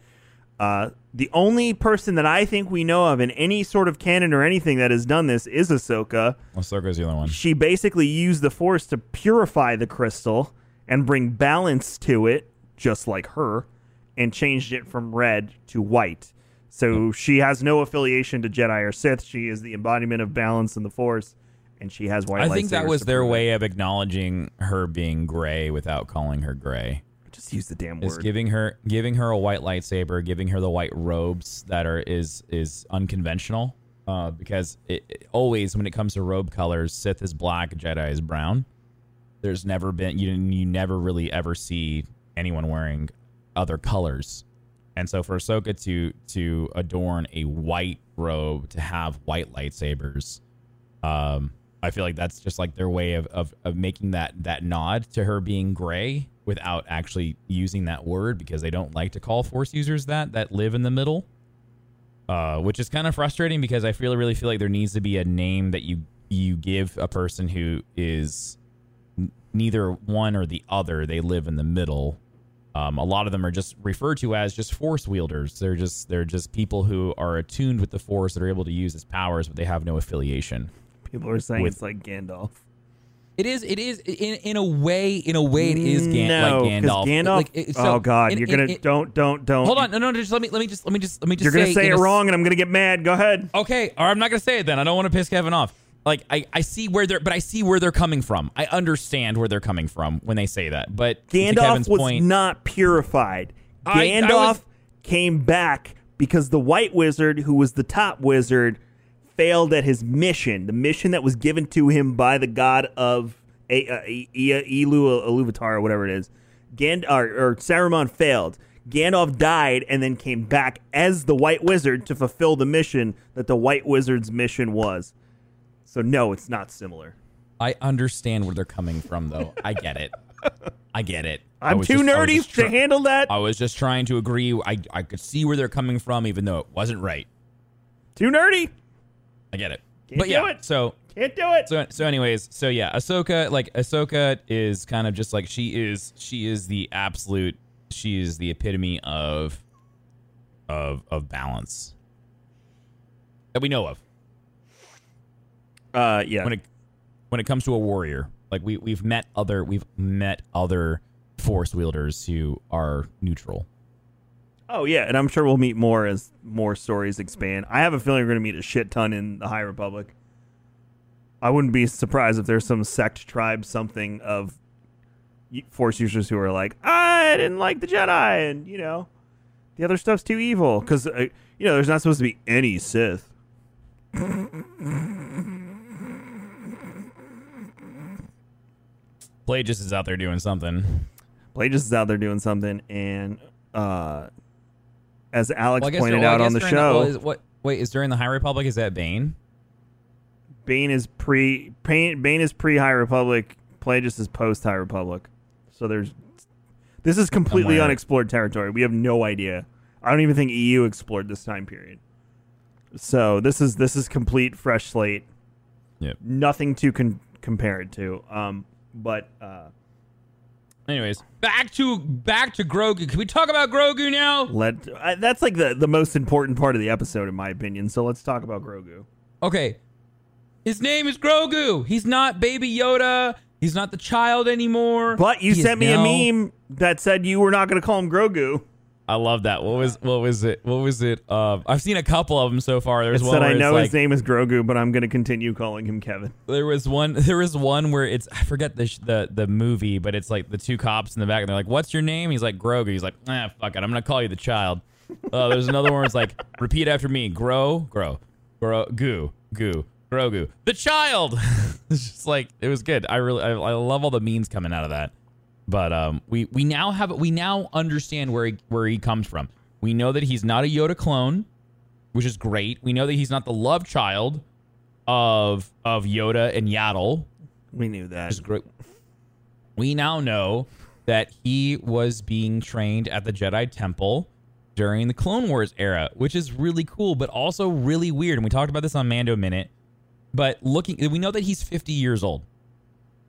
S2: Uh, the only person that I think we know of in any sort of canon or anything that has done this is Ahsoka
S3: Ahsoka's the other one.
S2: she basically used the force to purify the crystal and bring balance to it, just like her, and changed it from red to white. So she has no affiliation to Jedi or Sith. She is the embodiment of balance in the force, and she has white.
S3: I think that was their way of acknowledging her being gray without calling her gray.
S2: Just use the damn word.
S3: Is giving her giving her a white lightsaber, giving her the white robes that are is is unconventional. Uh, because it, it- always when it comes to robe colors, Sith is black, Jedi is brown. There's never been you you never really ever see anyone wearing other colors, and so for Ahsoka to to adorn a white robe to have white lightsabers, um, I feel like that's just like their way of, of, of making that that nod to her being gray without actually using that word because they don't like to call force users that that live in the middle. Uh, which is kind of frustrating because I feel really feel like there needs to be a name that you you give a person who is n- neither one or the other. They live in the middle. Um, a lot of them are just referred to as just force wielders. They're just they're just people who are attuned with the force that are able to use its powers, but they have no affiliation.
S2: People are saying
S3: with-
S2: it's like Gandalf.
S3: It is. It is in in a way. In a way, it is Gan-
S2: no,
S3: like Gandalf.
S2: Gandalf.
S3: Like, it- so
S2: oh God,
S3: in-
S2: you're gonna
S3: in-
S2: don't don't don't.
S3: hold on. No, no. Just let me. Let me just. Let me just. Let me just.
S2: You're gonna say it wrong, and I'm gonna get mad. Go ahead.
S3: Okay, or I'm not gonna say it then. I don't want to piss Kevin off. Like I, I see where they're, but I see where they're coming from. I understand where they're coming from when they say that. But to
S2: Gandalf
S3: Kevin's
S2: was
S3: point,
S2: not purified.
S3: I- I
S2: Gandalf
S3: was-
S2: came back because the White Wizard, who was the top wizard, failed at his mission. The mission that was given to him by the god of A- uh, E- E- Elu Iluvatar or whatever it is. Gand- or, or Saruman failed. Gandalf died and then came back as the White Wizard to fulfill the mission that the White Wizard's mission was. So no, it's not similar.
S3: I understand where they're coming from, though. I get it. I get it.
S2: I'm too
S3: just-
S2: nerdy
S3: just
S2: to handle that.
S3: I was just trying to agree. I, I could see where they're coming from, even though it wasn't right.
S2: too nerdy.
S3: I get it.
S2: Can't
S3: but
S2: do
S3: yeah,
S2: it.
S3: so
S2: Can't do it.
S3: so so anyways, so yeah, Ahsoka like Ahsoka is kind of just like she is she is the absolute she is the epitome of of of balance that we know of
S2: Uh, yeah.
S3: when it when it comes to a warrior. Like we we've met other we've met other force wielders who are neutral.
S2: Oh yeah, and I'm sure we'll meet more as more stories expand. I have a feeling we're going to meet a shit ton in the High Republic. I wouldn't be surprised if there's some sect tribe something of force users who are like, I didn't like the Jedi, and you know, the other stuff's too evil because uh, you know there's not supposed to be any Sith.
S3: Plagueis is out there doing something.
S2: Plagueis is out there doing something, and uh, as Alex
S3: Well,
S2: pointed
S3: well,
S2: out on the show,
S3: well, is- what wait is during the High Republic? Is that Bane?
S2: Bane is pre Bane, Bane is pre High Republic. Plagueis is post High Republic. So there's this is completely
S3: Somewhere.
S2: unexplored territory. We have no idea. I don't even think EU explored this time period. So this is this is complete fresh slate.
S3: Yep.
S2: Nothing to con- compare it to. Um, but uh,
S3: Anyways, back to back to Grogu. Can we talk about Grogu now?
S2: let uh, that's like the the most important part of the episode, in my opinion. So let's talk about Grogu.
S3: Okay. His name is Grogu. He's not Baby Yoda. He's not the child anymore.
S2: But you
S3: He
S2: sent me
S3: now-
S2: a meme that said you were not going to call him Grogu.
S3: I love that. What was what was it? What was it? Uh, I've seen a couple of them so far. There's one
S2: said
S3: where
S2: I
S3: it's
S2: know
S3: like,
S2: his name is Grogu, but I'm going to continue calling him Kevin.
S3: There was one. There was one where it's I forget the sh- the the movie, but it's like the two cops in the back, and they're like, "What's your name?" He's like, "Grogu." He's like, "Ah, fuck it, I'm gonna call you the child." Uh, there's another one where it's like, "Repeat after me: grow, grow, grow, goo, goo, Grogu, the child." it's just like it was good. I really I, I love all the memes coming out of that. But um, we we now have we now understand where he where he comes from. We know that he's not a Yoda clone, which is great. We know that he's not the love child of of Yoda and Yaddle,
S2: We knew that.
S3: great. We now know that he was being trained at the Jedi Temple during the Clone Wars era, which is really cool, but also really weird. And we talked about this on Mando a Minute. But looking, we know that he's 50 years old.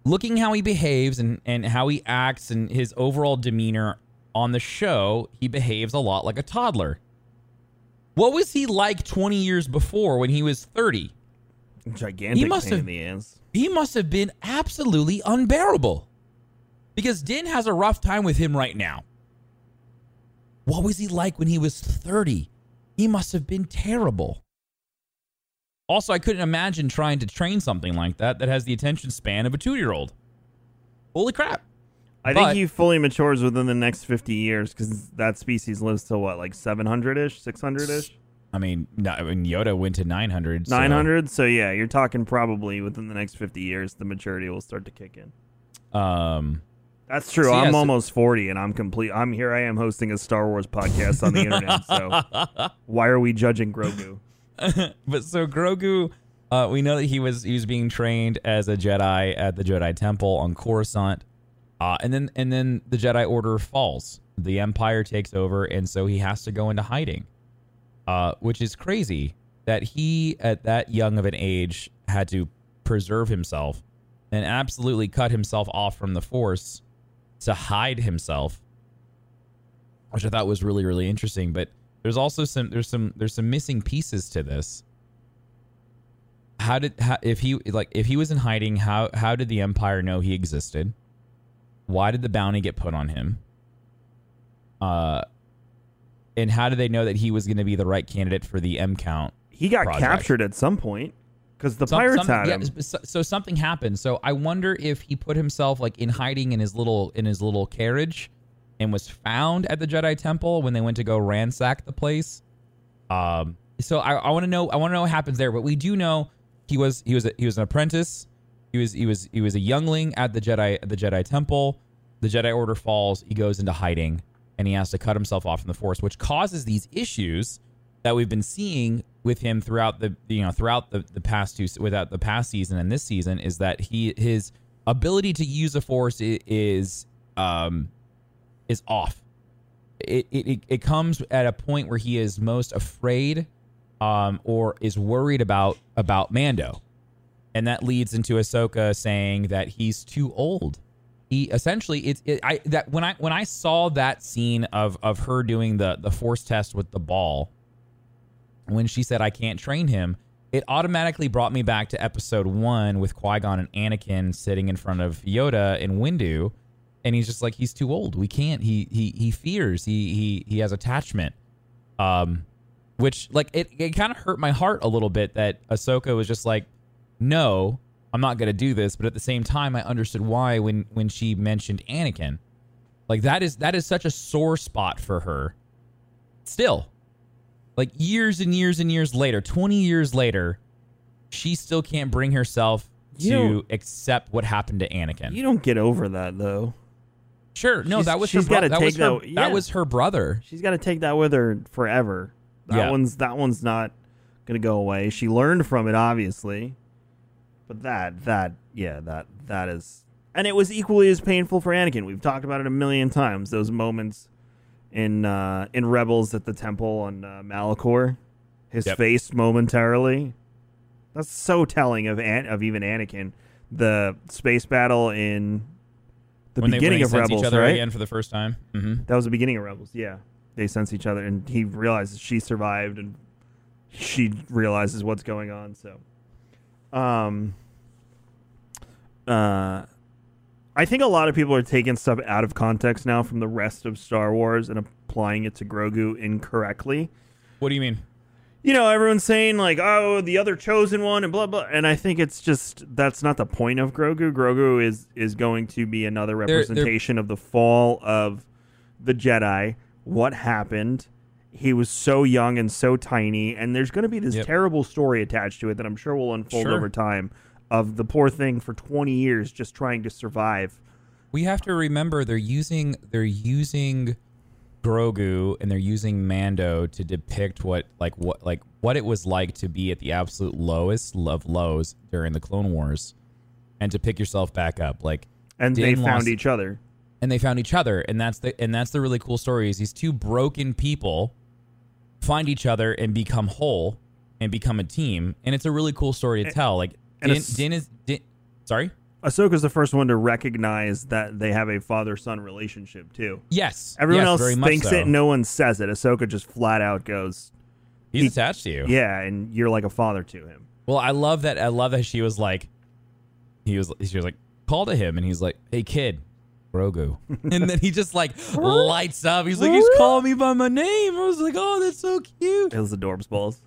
S3: Looking how he behaves and, and how he acts and his overall demeanor on the show, he behaves a lot like a toddler. What was he like 20 years before when he was 30?
S2: Gigantic
S3: He must
S2: pain
S3: have-
S2: in the ass.
S3: he must have been absolutely unbearable. Because Din has a rough time with him right now. What was he like when he was 30? He must have been terrible. Also, I couldn't imagine trying to train something like that that has the attention span of a two year old. Holy crap.
S2: I
S3: But-
S2: think he fully matures within the next 50 years because that species lives to what, like 700 ish, 600 ish,
S3: I mean, no, I mean, Yoda went to 900. so-
S2: 900. So yeah, you're talking probably within the next 50 years, the maturity will start to kick in.
S3: Um,
S2: That's true.
S3: So, yeah,
S2: I'm
S3: so-
S2: almost 40 and I'm complete. I'm here. I am hosting a Star Wars podcast on the internet. So why are we judging Grogu?
S3: but so Grogu, uh, we know that he was he was being trained as a Jedi at the Jedi Temple on Coruscant, uh, and then and then the Jedi Order falls. The Empire takes over, and so he has to go into hiding, uh, which is crazy that he at that young of an age had to preserve himself and absolutely cut himself off from the Force to hide himself which I thought was really really interesting. But there's also some there's some there's some missing pieces to this. How did how, if he like if he was in hiding? How how did the Empire know he existed? Why did the bounty get put on him? Uh, and how did they know that he was going to be the right candidate for the M count?
S2: He got
S3: Project.
S2: captured at some point because the
S3: Some-
S2: pirates
S3: some-
S2: had
S3: yeah,
S2: him.
S3: so, so something happened. So I wonder if he put himself like in hiding in his little in his little carriage, and was found at the Jedi Temple when they went to go ransack the place. Um. So I, I want to know I want to know what happens there. But we do know he was he was a, he was an apprentice. He was he was he was a youngling at the Jedi the Jedi Temple. The Jedi Order falls. He goes into hiding, and he has to cut himself off from the Force, which causes these issues that we've been seeing with him throughout the you know throughout the, the past two without the past season and this season is that he his ability to use the force is um is off. It, it it- comes at a point where he is most afraid um or is worried about about Mando. And that leads into Ahsoka saying that he's too old. He essentially it's it, I that when I when I saw that scene of of her doing the the force test with the ball when she said I can't train him, it automatically brought me back to episode one with Qui Gon and Anakin sitting in front of Yoda in Windu, and he's just like he's too old. We can't. He he he fears. He he he has attachment. Um, which like it it kind of hurt my heart a little bit that Ahsoka was just like, no, I'm not gonna do this. But at the same time, I understood why when when she mentioned Anakin, like that is that is such a sore spot for her. Still, like years and years and years later, 20 years later, she still can't bring herself
S2: You
S3: to accept what happened to Anakin.
S2: You don't get over that though.
S3: Sure, no,
S2: She's-
S3: that was her
S2: she's
S3: brother.
S2: gotta
S3: That was
S2: take
S3: her,
S2: that- yeah.
S3: that was her brother.
S2: She's got to take that with her forever. That
S3: Yeah.
S2: one's that one's not gonna go away. She learned from it, obviously, but that that yeah that that is, and it was equally as painful for Anakin. We've talked about it a million times. Those moments in uh, in Rebels at the temple on uh, Malachor, his
S3: Yep.
S2: face momentarily. That's so telling of An- of even Anakin. The space battle in the
S3: when
S2: beginning
S3: they
S2: of Rebels,
S3: each other
S2: right?
S3: again for the first time. hmm
S2: That was the beginning of Rebels. Yeah, they sense each other, and he realizes she survived, and she realizes what's going on. So, um, uh, I think a lot of people are taking stuff out of context now from the rest of Star Wars and applying it to Grogu incorrectly.
S3: What do you mean?
S2: You know, everyone's saying like, "Oh, the other chosen one," and blah blah. And I think it's just that's not the point of Grogu. Grogu is is going to be another
S3: They're- they're-
S2: representation of the fall of the Jedi. What happened? He was so young and so tiny, and there's going to be this
S3: Yep.
S2: terrible story attached to it that I'm sure will unfold
S3: Sure.
S2: over time. Of the poor thing for 20 years just trying to survive.
S3: we have to remember they're using they're using Grogu and they're using Mando to depict what like what like what it was like to be at the absolute lowest of lows during the Clone Wars and to pick yourself back up. Like
S2: And
S3: Din
S2: they found
S3: lost-
S2: each other.
S3: and they found each other and that's the and that's the really cool story is these two broken people find each other and become whole and become a team and it's a really cool story to tell. Like Din, Din is Din, sorry
S2: Ahsoka's the first one to recognize that they have a father son relationship too.
S3: yes
S2: Everyone
S3: yes,
S2: else
S3: very much
S2: thinks
S3: so.
S2: it, no one says it. Ahsoka just flat out goes,
S3: he's
S2: he-
S3: attached to you
S2: "Yeah," and you're like a father to him.
S3: Well, I love that. I love that she was like, he was. She was like, call to him, and he's like, "Hey, kid, Grogu," and then he just like lights up. He's like, "He's calling me by my name." I was like, "Oh, that's so cute."
S2: It was adorbs balls.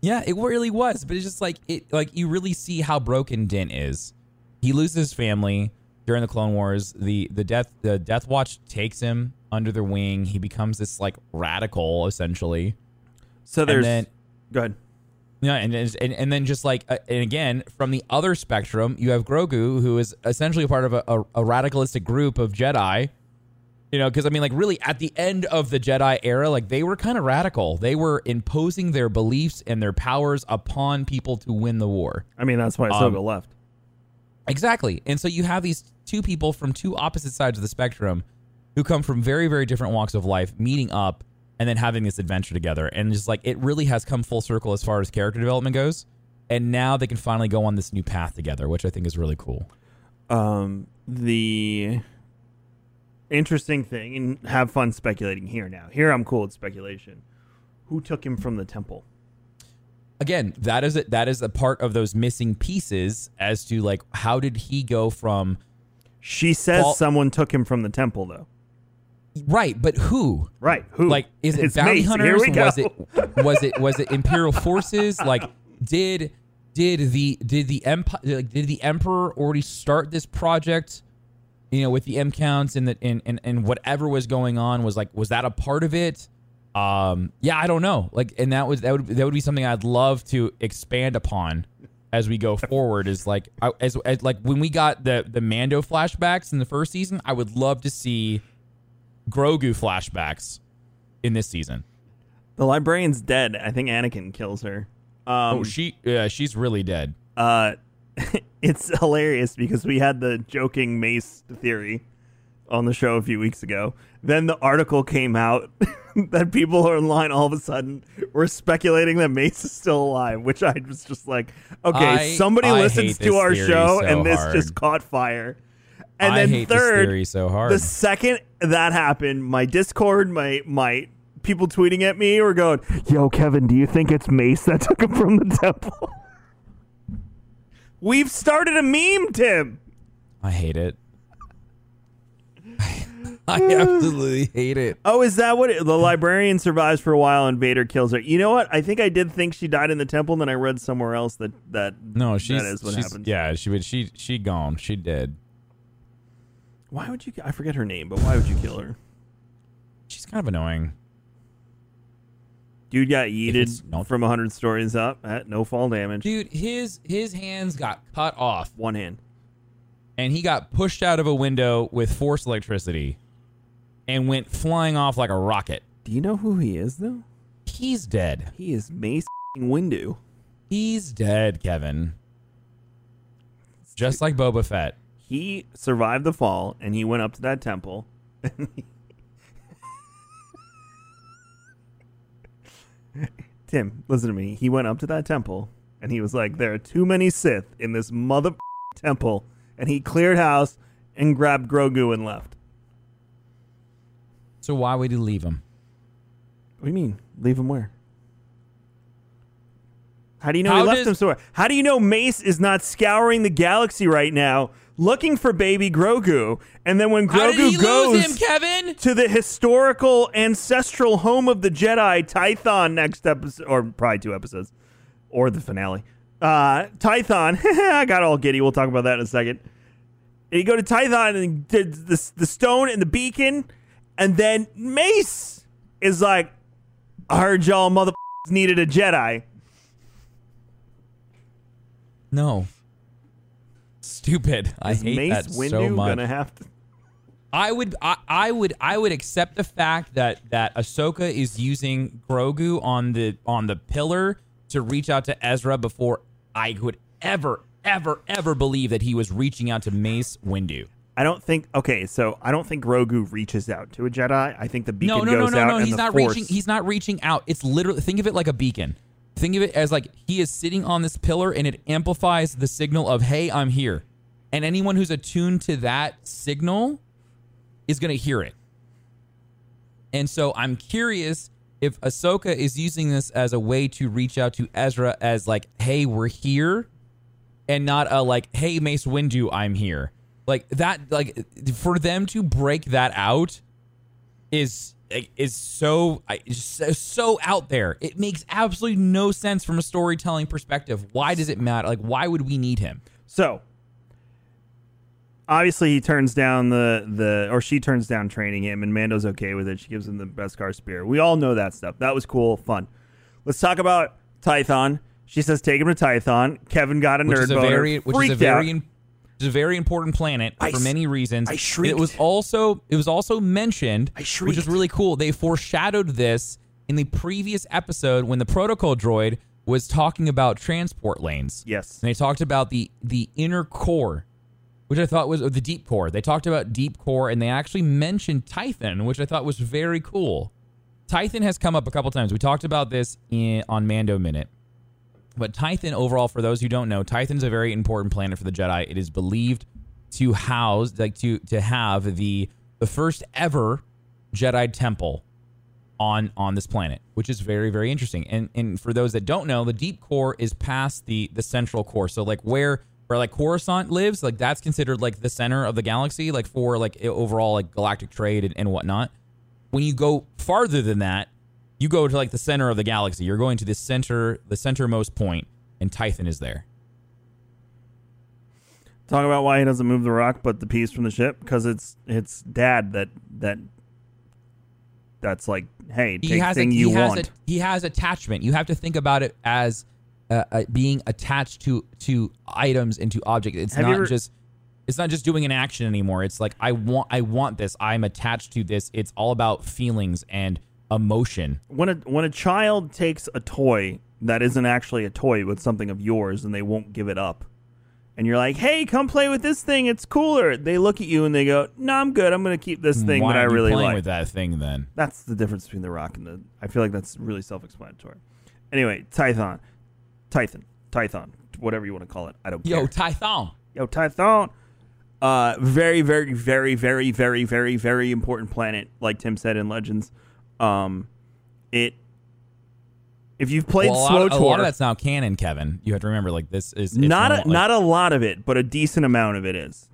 S3: Yeah, it really was. But it's just like it. Like you really see how broken Din is. He loses his family during the Clone Wars. The the death the Death Watch takes him under their wing. He becomes this like radical, essentially.
S2: So there's.
S3: then-
S2: go ahead.
S3: Yeah, and and and then just like uh, and again from the other spectrum, you have Grogu, who is essentially a part of a, a, a radicalistic group of Jedi. You know, because I mean, like really, at the end of the Jedi era, like they were kind of radical. They were imposing their beliefs and their powers upon people to win the war.
S2: I mean, that's why Ahsoka
S3: Um,
S2: left.
S3: Exactly. And so you have these two people from two opposite sides of the spectrum who come from very, very different walks of life meeting up and then having this adventure together. And just like it really has come full circle as far as character development goes. And now they can finally go on this new path together, which I think is really cool.
S2: Um, the interesting thing, and have fun speculating here now. Here I'm cool with speculation. Who took him from the temple?
S3: Again, that is a, that is a part of those missing pieces as to like how did he go from
S2: She says
S3: Paul-
S2: someone took him from the temple, though.
S3: right, but who?
S2: Right? Who?
S3: Like, is it
S2: It's
S3: bounty
S2: Mace.
S3: hunters?
S2: Here we go.
S3: Was it was it was it imperial forces? Like, did did the did the empire like, did the emperor already start this project? You know, with the M counts and the and, and and whatever was going on was like was that a part of it? Um, yeah, I don't know. Like, and that was that would that would be something I'd love to expand upon as we go forward. Is like I, as, as like when we got the the Mando flashbacks in the first season, I would love to see Grogu flashbacks in this season.
S2: The librarian's dead. I think Anakin kills her. Um,
S3: oh, she yeah, she's really dead.
S2: uh, it's hilarious because we had the joking Mace theory on the show a few weeks ago. Then the article came out that people are online all of a sudden were speculating that Mace is still alive, which I was just like, okay,
S3: I-
S2: somebody
S3: I
S2: listens to our show
S3: so
S2: and this
S3: hard.
S2: just caught fire. And
S3: I
S2: then third,
S3: so hard.
S2: the second that happened, my Discord, my my people tweeting at me were going,
S5: Yo, Kevin, do you think it's Mace that took him from the temple?
S2: "We've started a meme, Tim."
S3: I hate it. I absolutely hate it.
S2: Oh, is that what it, the librarian survives for a while and Vader kills her? You know what? I think I did think she died in the temple, and then I read somewhere else that that
S3: No, she's
S2: that is what
S3: she's,
S2: happens.
S3: Yeah, she would she she gone. She dead.
S2: Why would you? I forget her name, but why would you kill her?
S3: She's kind of annoying.
S2: Dude got yeeted from hundred stories up at no fall damage.
S3: Dude, his his hands got cut off
S2: One hand.
S3: and he got pushed out of a window with force electricity and went flying off like a rocket.
S2: Do you know who he is though?
S3: He's dead.
S2: He is Mace Windu.
S3: He's dead, Kevin. Just like Boba Fett.
S2: He survived the fall, and he went up to that temple. Tim, listen to me. He went up to that temple and he was like, "There are too many Sith in this mother temple," and he cleared house and grabbed Grogu and left.
S3: So why would he leave him?
S2: What do you mean? Leave him where? How do you know
S3: How
S2: he left
S3: does-
S2: him somewhere? How do you know Mace is not scouring the galaxy right now looking for baby Grogu? And then when
S3: How did
S2: Grogu
S3: he
S2: goes
S3: lose him, Kevin?
S2: to the historical ancestral home of the Jedi, Tython, next episode, or probably two episodes, or the finale. Uh, Tython, I got all giddy. We'll talk about that in a second. And you go to Tython and the, the, the stone and the beacon, and then Mace is like, I heard y'all mother needed a Jedi.
S3: No. Stupid. I
S2: Is
S3: hate
S2: Mace
S3: that
S2: Windu
S3: so much.
S2: gonna have to?
S3: I would I, I would I would accept the fact that that Ahsoka is using Grogu on the on the pillar to reach out to Ezra before I would ever ever ever believe that he was reaching out to Mace Windu.
S2: I don't think. Okay, so I don't think Grogu reaches out to a Jedi. I think the beacon
S3: No, no, no,
S2: goes
S3: no,
S2: out
S3: no.
S2: and
S3: He's not
S2: Force-
S3: reaching. He's not reaching out. It's literally think of it like a beacon. Think of it as like he is sitting on this pillar and it amplifies the signal of "Hey, I'm here," and anyone who's attuned to that signal is going to hear it. And so I'm curious if Ahsoka is using this as a way to reach out to Ezra as like, "Hey, we're here," and not a like, "Hey, Mace Windu, I'm here." Like that. Like for them to break that out is is so so, so out there. It makes absolutely no sense from a storytelling perspective. Why does it matter? Like, why would we need him?
S2: So obviously he turns down the the or she turns down training him, and Mando's okay with it. She gives him the Beskar spear. We all know that stuff. That was cool, fun. Let's talk about Tython. She says take him to Tython. Kevin got a
S3: Which
S2: nerd
S3: is a
S2: boner,
S3: very, which is a
S2: freaked
S3: very,
S2: out.
S3: Im- it's a very important planet
S2: I
S3: for many reasons.
S2: I
S3: And It was also, it was also mentioned,
S2: I
S3: which is really cool. They foreshadowed this in the previous episode when the protocol droid was talking about transport lanes.
S2: Yes.
S3: And they talked about the the inner core, which I thought was the deep core. They talked about deep core, and they actually mentioned Tython, which I thought was very cool. Tython has come up a couple times. We talked about this in, on Mando Minute. But Tython, overall, for those who don't know, Tython's a very important planet for the Jedi. It is believed to house, like to to have the the first ever Jedi temple on on this planet, which is very very interesting. And and for those that don't know, the deep core is past the the central core. So like where where like Coruscant lives, like that's considered like the center of the galaxy, like for like overall like galactic trade and, and whatnot. When you go farther than that, you go to like the center of the galaxy. You're going to the center, the centermost point, and Tython is there.
S2: Talk about why he doesn't move the rock, but the piece from the ship because it's it's dad that that that's like, hey,
S3: he has
S2: thing
S3: a,
S2: you
S3: he has. A, he has attachment. You have to think about it as uh, uh, being attached to to items and to objects. It's
S2: Have
S3: not
S2: ever-
S3: just it's not just doing an action anymore. It's like I want I want this. I'm attached to this. It's all about feelings and emotion.
S2: when a when a child takes a toy that isn't actually a toy with something of yours and they won't give it up and you're like hey come play with this thing it's cooler they look at you and they go no i'm good i'm gonna keep this thing
S3: Why
S2: that i really
S3: playing
S2: like.
S3: with that thing then?
S2: that's the difference between the rock and the i feel like that's really self-explanatory. Anyway tython. Tython. Tython. Whatever you want to call it. I don't
S3: Yo,
S2: care.
S3: Tython.
S2: yo tython. Uh very very very very very very very important planet like tim said in legends um it if you've played
S3: Well, a, lot, a lot of that's now canon, Kevin. You have to remember, like this is
S2: not a,
S3: like-
S2: not a lot of it, but a decent amount of it is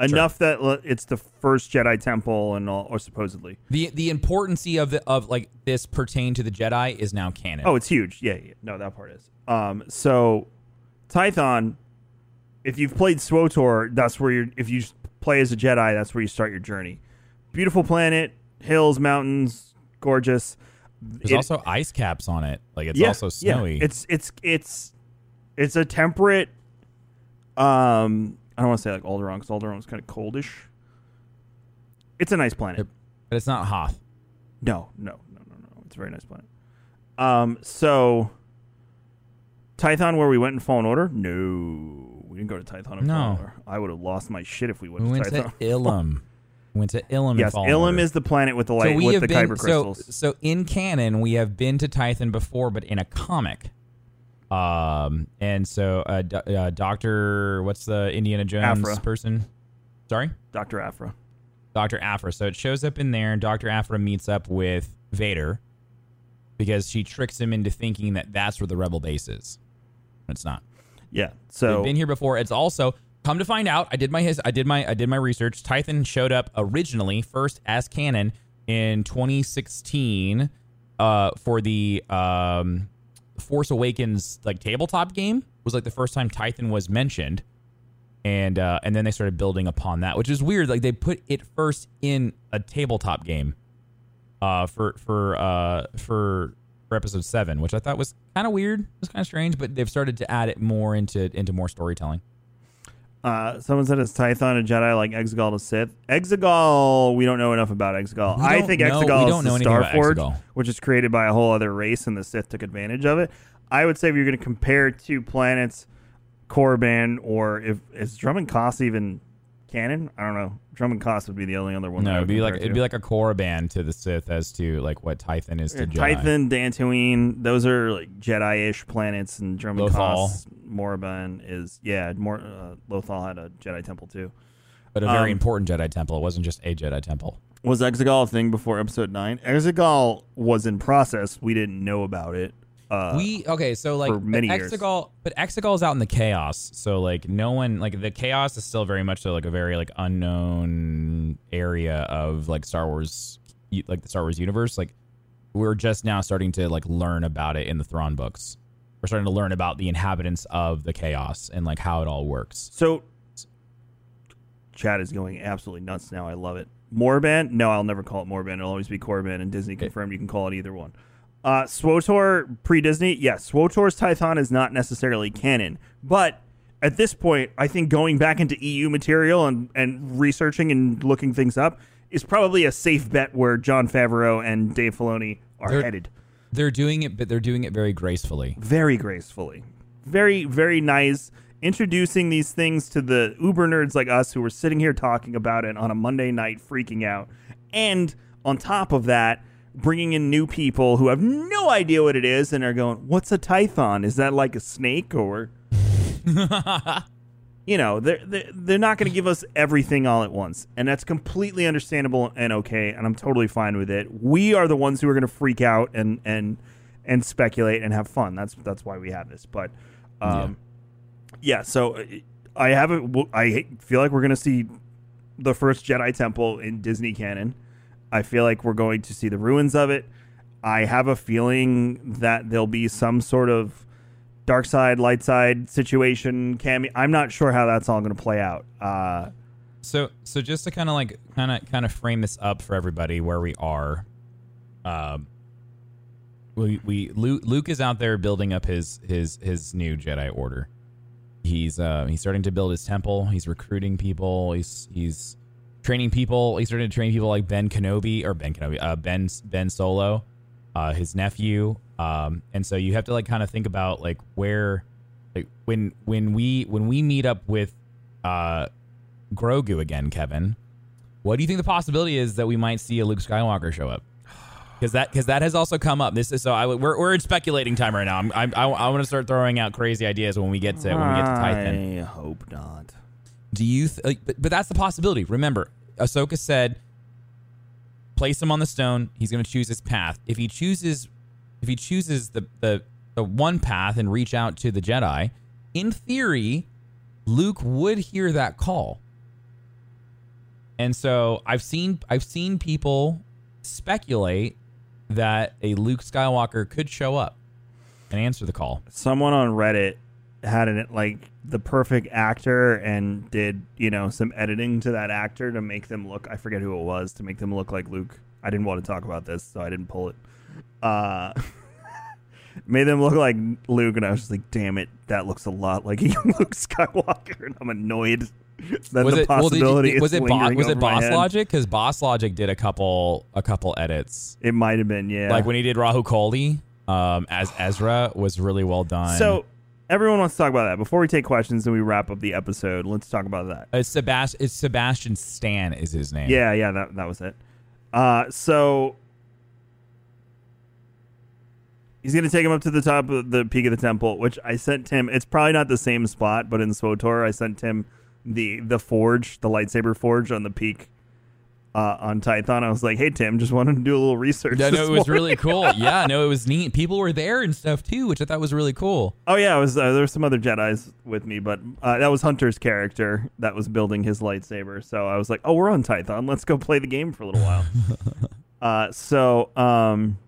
S2: enough that it's the first Jedi temple and all, or supposedly.
S3: the the importancy of the of like this pertain to the Jedi is now canon.
S2: Oh, it's huge. Yeah, yeah. No, that part is. Um, so Tython, if you've played SWTOR, that's where you're. If you play as a Jedi, that's where you start your journey. Beautiful planet, hills, mountains, gorgeous.
S3: There's
S2: It-
S3: also ice caps on it. Like it's also snowy.
S2: Yeah. It's it's it's it's a temperate. Um, I don't want to say like Alderaan because Alderaan's kind of coldish. It's a nice planet.
S3: but it's not Hoth.
S2: No, no, no, no, no. It's a very nice planet. Um, so Tython, where we went in Fallen Order? No, we didn't go to Tython in
S3: No.
S2: I would have lost my shit if we went
S3: We
S2: to
S3: went
S2: Tython.
S3: to Ilum. Went to Ilum.
S2: yes, Ilum
S3: Order.
S2: is the planet with the light
S3: so we
S2: with
S3: have
S2: the
S3: been
S2: kyber crystals.
S3: so in canon we have been to Tython before, but in a comic. Um, and so uh, uh Doctor, what's the Indiana Jones
S2: Aphra.
S3: person? Sorry,
S2: Doctor Aphra.
S3: Doctor Aphra. So it shows up in there, and Doctor Aphra meets up with Vader because she tricks him into thinking that that's where the rebel base is. It's not.
S2: Yeah.
S3: So We've
S2: So
S3: been here before. It's also come to find out. I did my his, I did my I did my research. Tython showed up originally first as canon in 2016 uh, for the um, Force Awakens like tabletop game. Was like the first time Tython was mentioned, and uh, and then they started building upon that, which is weird. Like they put it first in a tabletop game uh, for for uh, for for episode seven, which I thought was kind of weird. It was kind of strange, but they've started to add it more into into more storytelling.
S2: Uh, someone said it's Tython a Jedi like Exegol to Sith. Exegol, we don't know enough about Exegol. I think
S3: know-
S2: Exegol is the
S3: about
S2: Starforge, which is created by a whole other race, and the Sith took advantage of it. I would say if you're going to compare two planets, Korriban or if is Dromund Kaas even canon? I don't know. Dromund Kaas would be the only other one.
S3: No, it'd be like
S2: compare
S3: it'd
S2: to.
S3: be like a Korriban to the Sith as to like what Tython is to Jedi.
S2: Tython, Dantooine, those are like Jedi-ish planets, and Drummond
S3: Lothal.
S2: Kaas, Moraband is yeah. More uh, Lothal had a Jedi temple too.
S3: but a very
S2: um,
S3: important Jedi temple. It wasn't just a Jedi temple.
S2: Was Exegol a thing before Episode Nine? Exegol was in process. We didn't know about it. Uh,
S3: we okay, so like
S2: for many
S3: but
S2: years.
S3: Exegol, but Exegol is out in the chaos. So like no one like the chaos is still very much so like a very like unknown area of like Star Wars, like the Star Wars universe. Like we're just now starting to like learn about it in the Thrawn books. We're starting to learn about the inhabitants of the chaos and like how it all works.
S2: so Chad is going absolutely nuts now. I love it. Moraband? No, I'll never call it Moraband. It'll always be Corban. and Disney confirmed you can call it either one. Uh, SWTOR pre Disney, yes, SWTOR's Tython is not necessarily canon, but at this point, I think going back into EU material and, and researching and looking things up is probably a safe bet where Jon Favreau and Dave Filoni are
S3: They're-
S2: headed.
S3: They're doing it, but they're doing it very gracefully.
S2: very gracefully. Very, very nice. Introducing these things to the uber nerds like us who were sitting here talking about it on a Monday night, freaking out. And on top of that, bringing in new people who have no idea what it is and are going, What's a Tython? Is that like a snake or. you know, they're, they're, they're not going to give us everything all at once. And that's completely understandable and okay. And I'm totally fine with it. We are the ones who are going to freak out and, and, and speculate and have fun. That's, that's why we have this. But, um, yeah. so uh, I haven't, w- I feel like we're going to see the first Jedi Temple in Disney canon. I feel like we're going to see the ruins of it. I have a feeling that there'll be some sort of dark side, light side situation. Cameo. I'm not sure how that's all going to play out. Uh,
S3: So so just to kind of like kind of kind of frame this up for everybody where we are, um, we we Luke, Luke is out there building up his his his new Jedi Order. He's uh he's starting to build his temple. He's recruiting people. He's he's training people. He started to train people like Ben Kenobi or Ben Kenobi, uh, Ben Ben Solo, uh, his nephew. Um, and so you have to like kind of think about like where, like when when we when we meet up with, uh, Grogu again, Kevin. What do you think the possibility is that we might see a Luke Skywalker show up? Because that because that has also come up. This is so I we're we're in speculating time right now. I'm, I'm, I I want to start throwing out crazy ideas when we get to when we get to Tython.
S2: I hope not.
S3: Do you? Th- like, but, but that's the possibility. Remember, Ahsoka said, place him on the stone. He's going to choose his path. If he chooses, if he chooses the the the one path and reach out to the Jedi, in theory, Luke would hear that call. And so I've seen I've seen people speculate that a Luke Skywalker could show up and answer the call.
S2: Someone on Reddit had it like the perfect actor and did you know some editing to that actor to make them look. I forget who it was to make them look like Luke. I didn't want to talk about this, so I didn't pull it. Uh, made them look like Luke, and I was just like, "Damn it, that looks a lot like young Luke Skywalker," and I'm annoyed that
S3: was
S2: the
S3: it well, did you-
S2: possibility
S3: was it Bo- was it Boss. Logic? Because Boss Logic did a couple a couple edits,
S2: It might have been, yeah.
S3: like when he did Rahul Kohli um, as Ezra was really well done.
S2: So everyone wants to talk about that. Before we take questions and we wrap up the episode, let's talk about that.
S3: Uh, Sebast- it's Sebastian Stan is his name.
S2: Yeah, yeah, that that was it. Uh, so he's gonna take him up to the top of the peak of the temple, which I sent Tim. It's probably not the same spot, but in SWTOR, I sent Tim the the forge, the lightsaber forge on the peak. Uh, on Tython, I was like, "Hey Tim, just wanted to do a little research."
S3: Yeah, no, it was
S2: morning."
S3: really cool. Yeah, no, it was neat. People were there and stuff too, which I thought was really cool.
S2: Oh yeah, it was uh, there were some other Jedi's with me, but uh, that was Hunter's character that was building his lightsaber. So I was like, "Oh, we're on Tython. Let's go play the game for a little while." uh, so um,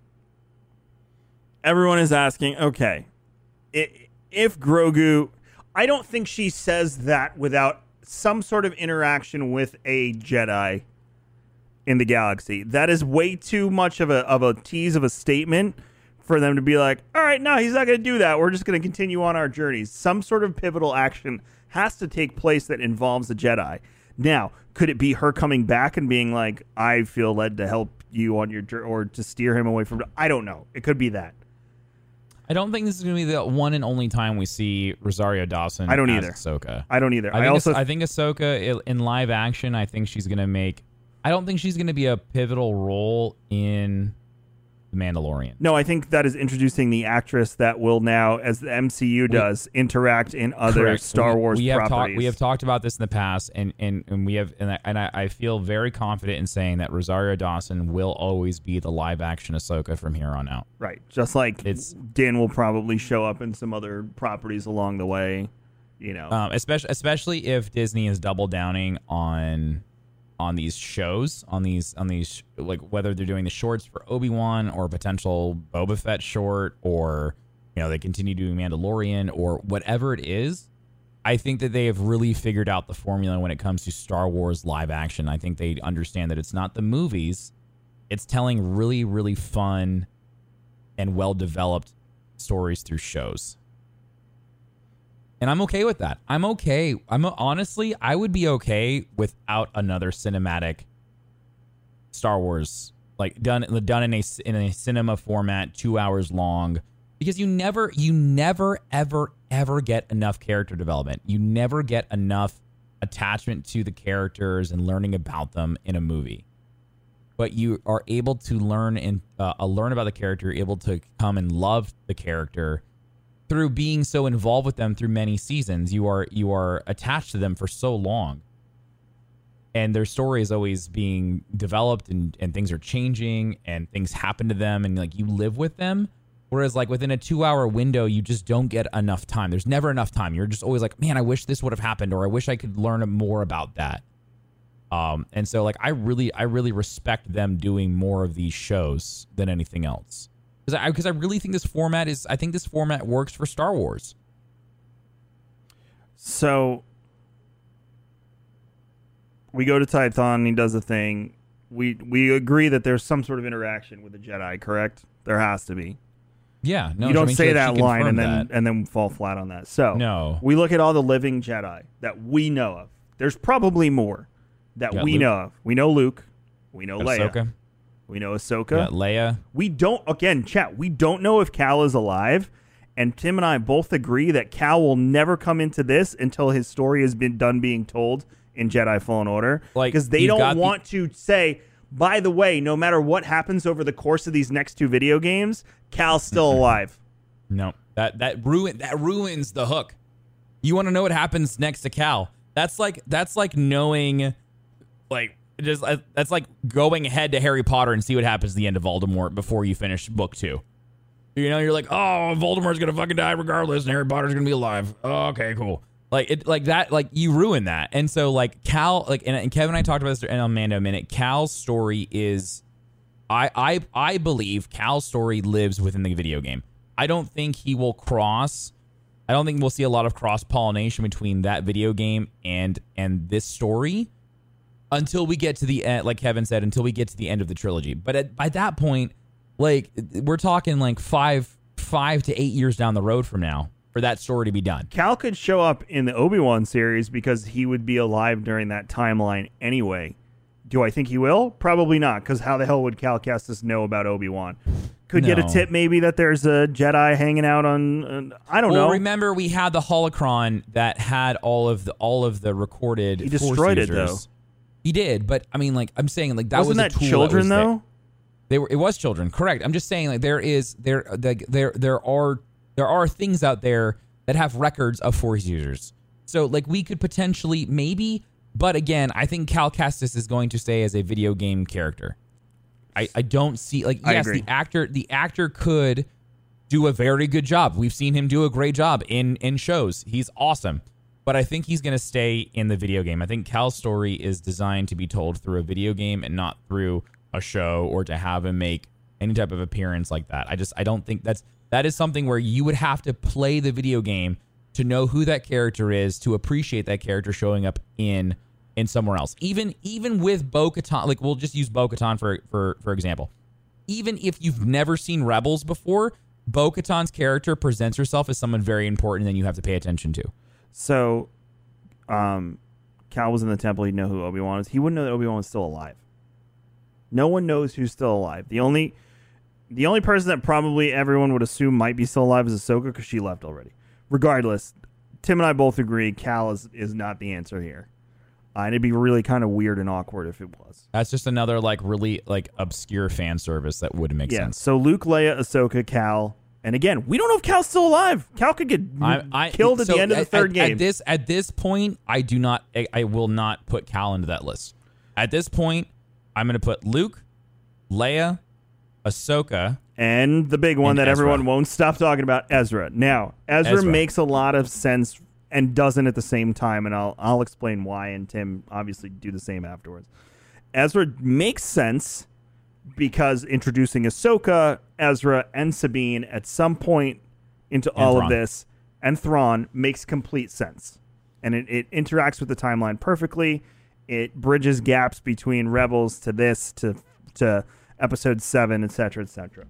S2: everyone is asking, okay, i if Grogu, I don't think she says that without some sort of interaction with a Jedi in the galaxy. That is way too much of a of a tease of a statement for them to be like, all right, no, he's not going to do that. We're just going to continue on our journeys. Some sort of pivotal action has to take place that involves the Jedi. Now, could it be her coming back and being like, I feel led to help you on your journey or to steer him away from? I don't know. It could be that.
S3: I don't think this is going to be the one and only time we see Rosario Dawson.
S2: I don't either.
S3: Ahsoka.
S2: I don't either.
S3: I
S2: I, also
S3: I think Ahsoka in live action. I think she's going to make. I don't think she's going to be a pivotal role in the Mandalorian.
S2: no. I think that is introducing the actress that will now, as the MCU does, interact in other
S3: Correct.
S2: Star
S3: We-
S2: Wars
S3: we have
S2: properties.
S3: We have talked about this in the past, and and, and we have, and, I, and I, I feel very confident in saying that Rosario Dawson will always be the live action Ahsoka from here on out.
S2: Right. Just like
S3: It's-
S2: Dan will probably show up in some other properties along the way. You know.
S3: um, especially especially if Disney is double downing on on these shows, on these on these like whether they're doing the shorts for Obi Wan or potential Boba Fett short, or you know they continue doing Mandalorian or whatever it is. I think that they have really figured out the formula when it comes to Star Wars live action. I think they understand that it's not the movies; it's telling really, really fun and well developed stories through shows and I'm okay with that. I'm okay. I'm honestly, I would be okay without another cinematic Star Wars like done done in a in a cinema format, two hours long, because you never you never ever ever get enough character development. You never get enough attachment to the characters and learning about them in a movie. But you are able to learn and uh, learn about the character, able to come and love the character through being so involved with them through many seasons. You are you are attached to them for so long. And their story is always being developed and, and things are changing and things happen to them and like you live with them. Whereas like within a two hour window you just don't get enough time. There's never enough time. You're just always like man i wish this would have happened or i wish i could learn more about that. Um and so like i really i really respect them doing more of these shows than anything else because I, 'cause I really think this format is i think this format works for star wars
S2: So we go to Tython. He does a thing. We we agree that there's some sort of interaction with the Jedi. Correct? There has to be.
S3: yeah no
S2: you don't
S3: I mean,
S2: say
S3: she-
S2: that
S3: she
S2: line and then
S3: that.
S2: and then fall flat on that. So
S3: No.
S2: we look at all the living Jedi that we know of. There's probably more that we
S3: Luke.
S2: know of. We know Luke. We know
S3: Got
S2: Leia. We know Ahsoka.
S3: Leia.
S2: We don't again, chat. We don't know if Cal is alive, and Tim and I both agree that Cal will never come into this until his story has been done being told in Jedi Fallen Order.
S3: Like,
S2: because they don't
S3: the-
S2: want to say. By the way, no matter what happens over the course of these next two video games, Cal's still alive.
S3: No, that that ruin that ruins the hook. You want to know what happens next to Cal? That's like that's like knowing, like just uh, that's like going ahead to Harry Potter and see what happens at the end of Voldemort before you finish book two. You know, you're like, oh, Voldemort's gonna fucking die regardless, and Harry Potter's gonna be alive. Oh, okay, cool. Like it, like that, like you ruin that. And so, like Cal, like and, and Kevin and I talked about this in Amanda a minute. Cal's story is I I I believe Cal's story lives within the video game. I don't think he will cross. I don't think we'll see a lot of cross pollination between that video game and and this story until we get to the end. Like Kevin said, until we get to the end of the trilogy. But at, by that point, like we're talking like five five to eight years down the road from now for that story to be done.
S2: Cal could show up in the Obi Wan series because he would be alive during that timeline anyway. Do I think he will? Probably not, because how the hell would Cal Kestis know about Obi Wan? Could get a tip maybe that there's a Jedi hanging out on. on I don't
S3: well,
S2: know.
S3: remember we had the holocron that had all of the all of the recorded.
S2: He destroyed it, though.
S3: He did, but I mean, like I'm saying, like that
S2: Wasn't
S3: was
S2: that
S3: a tool
S2: children
S3: that was there.
S2: though?
S3: They were. It was children. Correct. I'm just saying, like there is there like there there are there are things out there that have records of Force users. So like we could potentially maybe, but again, I think Cal Kestis is going to stay as a video game character. I I don't see like yes, the actor the actor could do a very good job. We've seen him do a great job in in shows. He's awesome. But I think he's going to stay in the video game. I think Cal's story is designed to be told through a video game and not through a show or to have him make any type of appearance like that. I just I don't think that's that is something where you would have to play the video game to know who that character is, to appreciate that character showing up in in somewhere else. Even even with Bo-Katan, like we'll just use Bo-Katan for for for example. Even if you've never seen Rebels before, Bo-Katan's character presents herself as someone very important that you have to pay attention to.
S2: So, um, Cal was in the temple. He'd know who Obi Wan is. He wouldn't know that Obi Wan was still alive. No one knows who's still alive. The only, the only person that probably everyone would assume might be still alive is Ahsoka because she left already. Regardless, Tim and I both agree Cal is is not the answer here. Uh, and it'd be really kind of weird and awkward if it was.
S3: That's just another like really like obscure fan service that would make
S2: Yeah.
S3: sense.
S2: So Luke, Leia, Ahsoka, Cal, and again, we don't know if Cal's still alive. Cal could get
S3: I, I,
S2: killed at
S3: so
S2: the end of the third
S3: at,
S2: game.
S3: At this at this point, I do not. I, I will not put Cal into that list. At this point, I'm going to put Luke, Leia, Ahsoka.
S2: and the big one that
S3: Ezra.
S2: everyone won't stop talking about, Ezra. Now, Ezra,
S3: Ezra.
S2: makes a lot of sense and doesn't at the same time, and I'll I'll explain why. And Tim obviously do the same afterwards. Ezra makes sense because introducing Ahsoka, Ezra, and Sabine at some point into all of this, and Thrawn makes complete sense, and it, it interacts with the timeline perfectly. It bridges gaps between Rebels to this to to Episode Seven, etc., etc.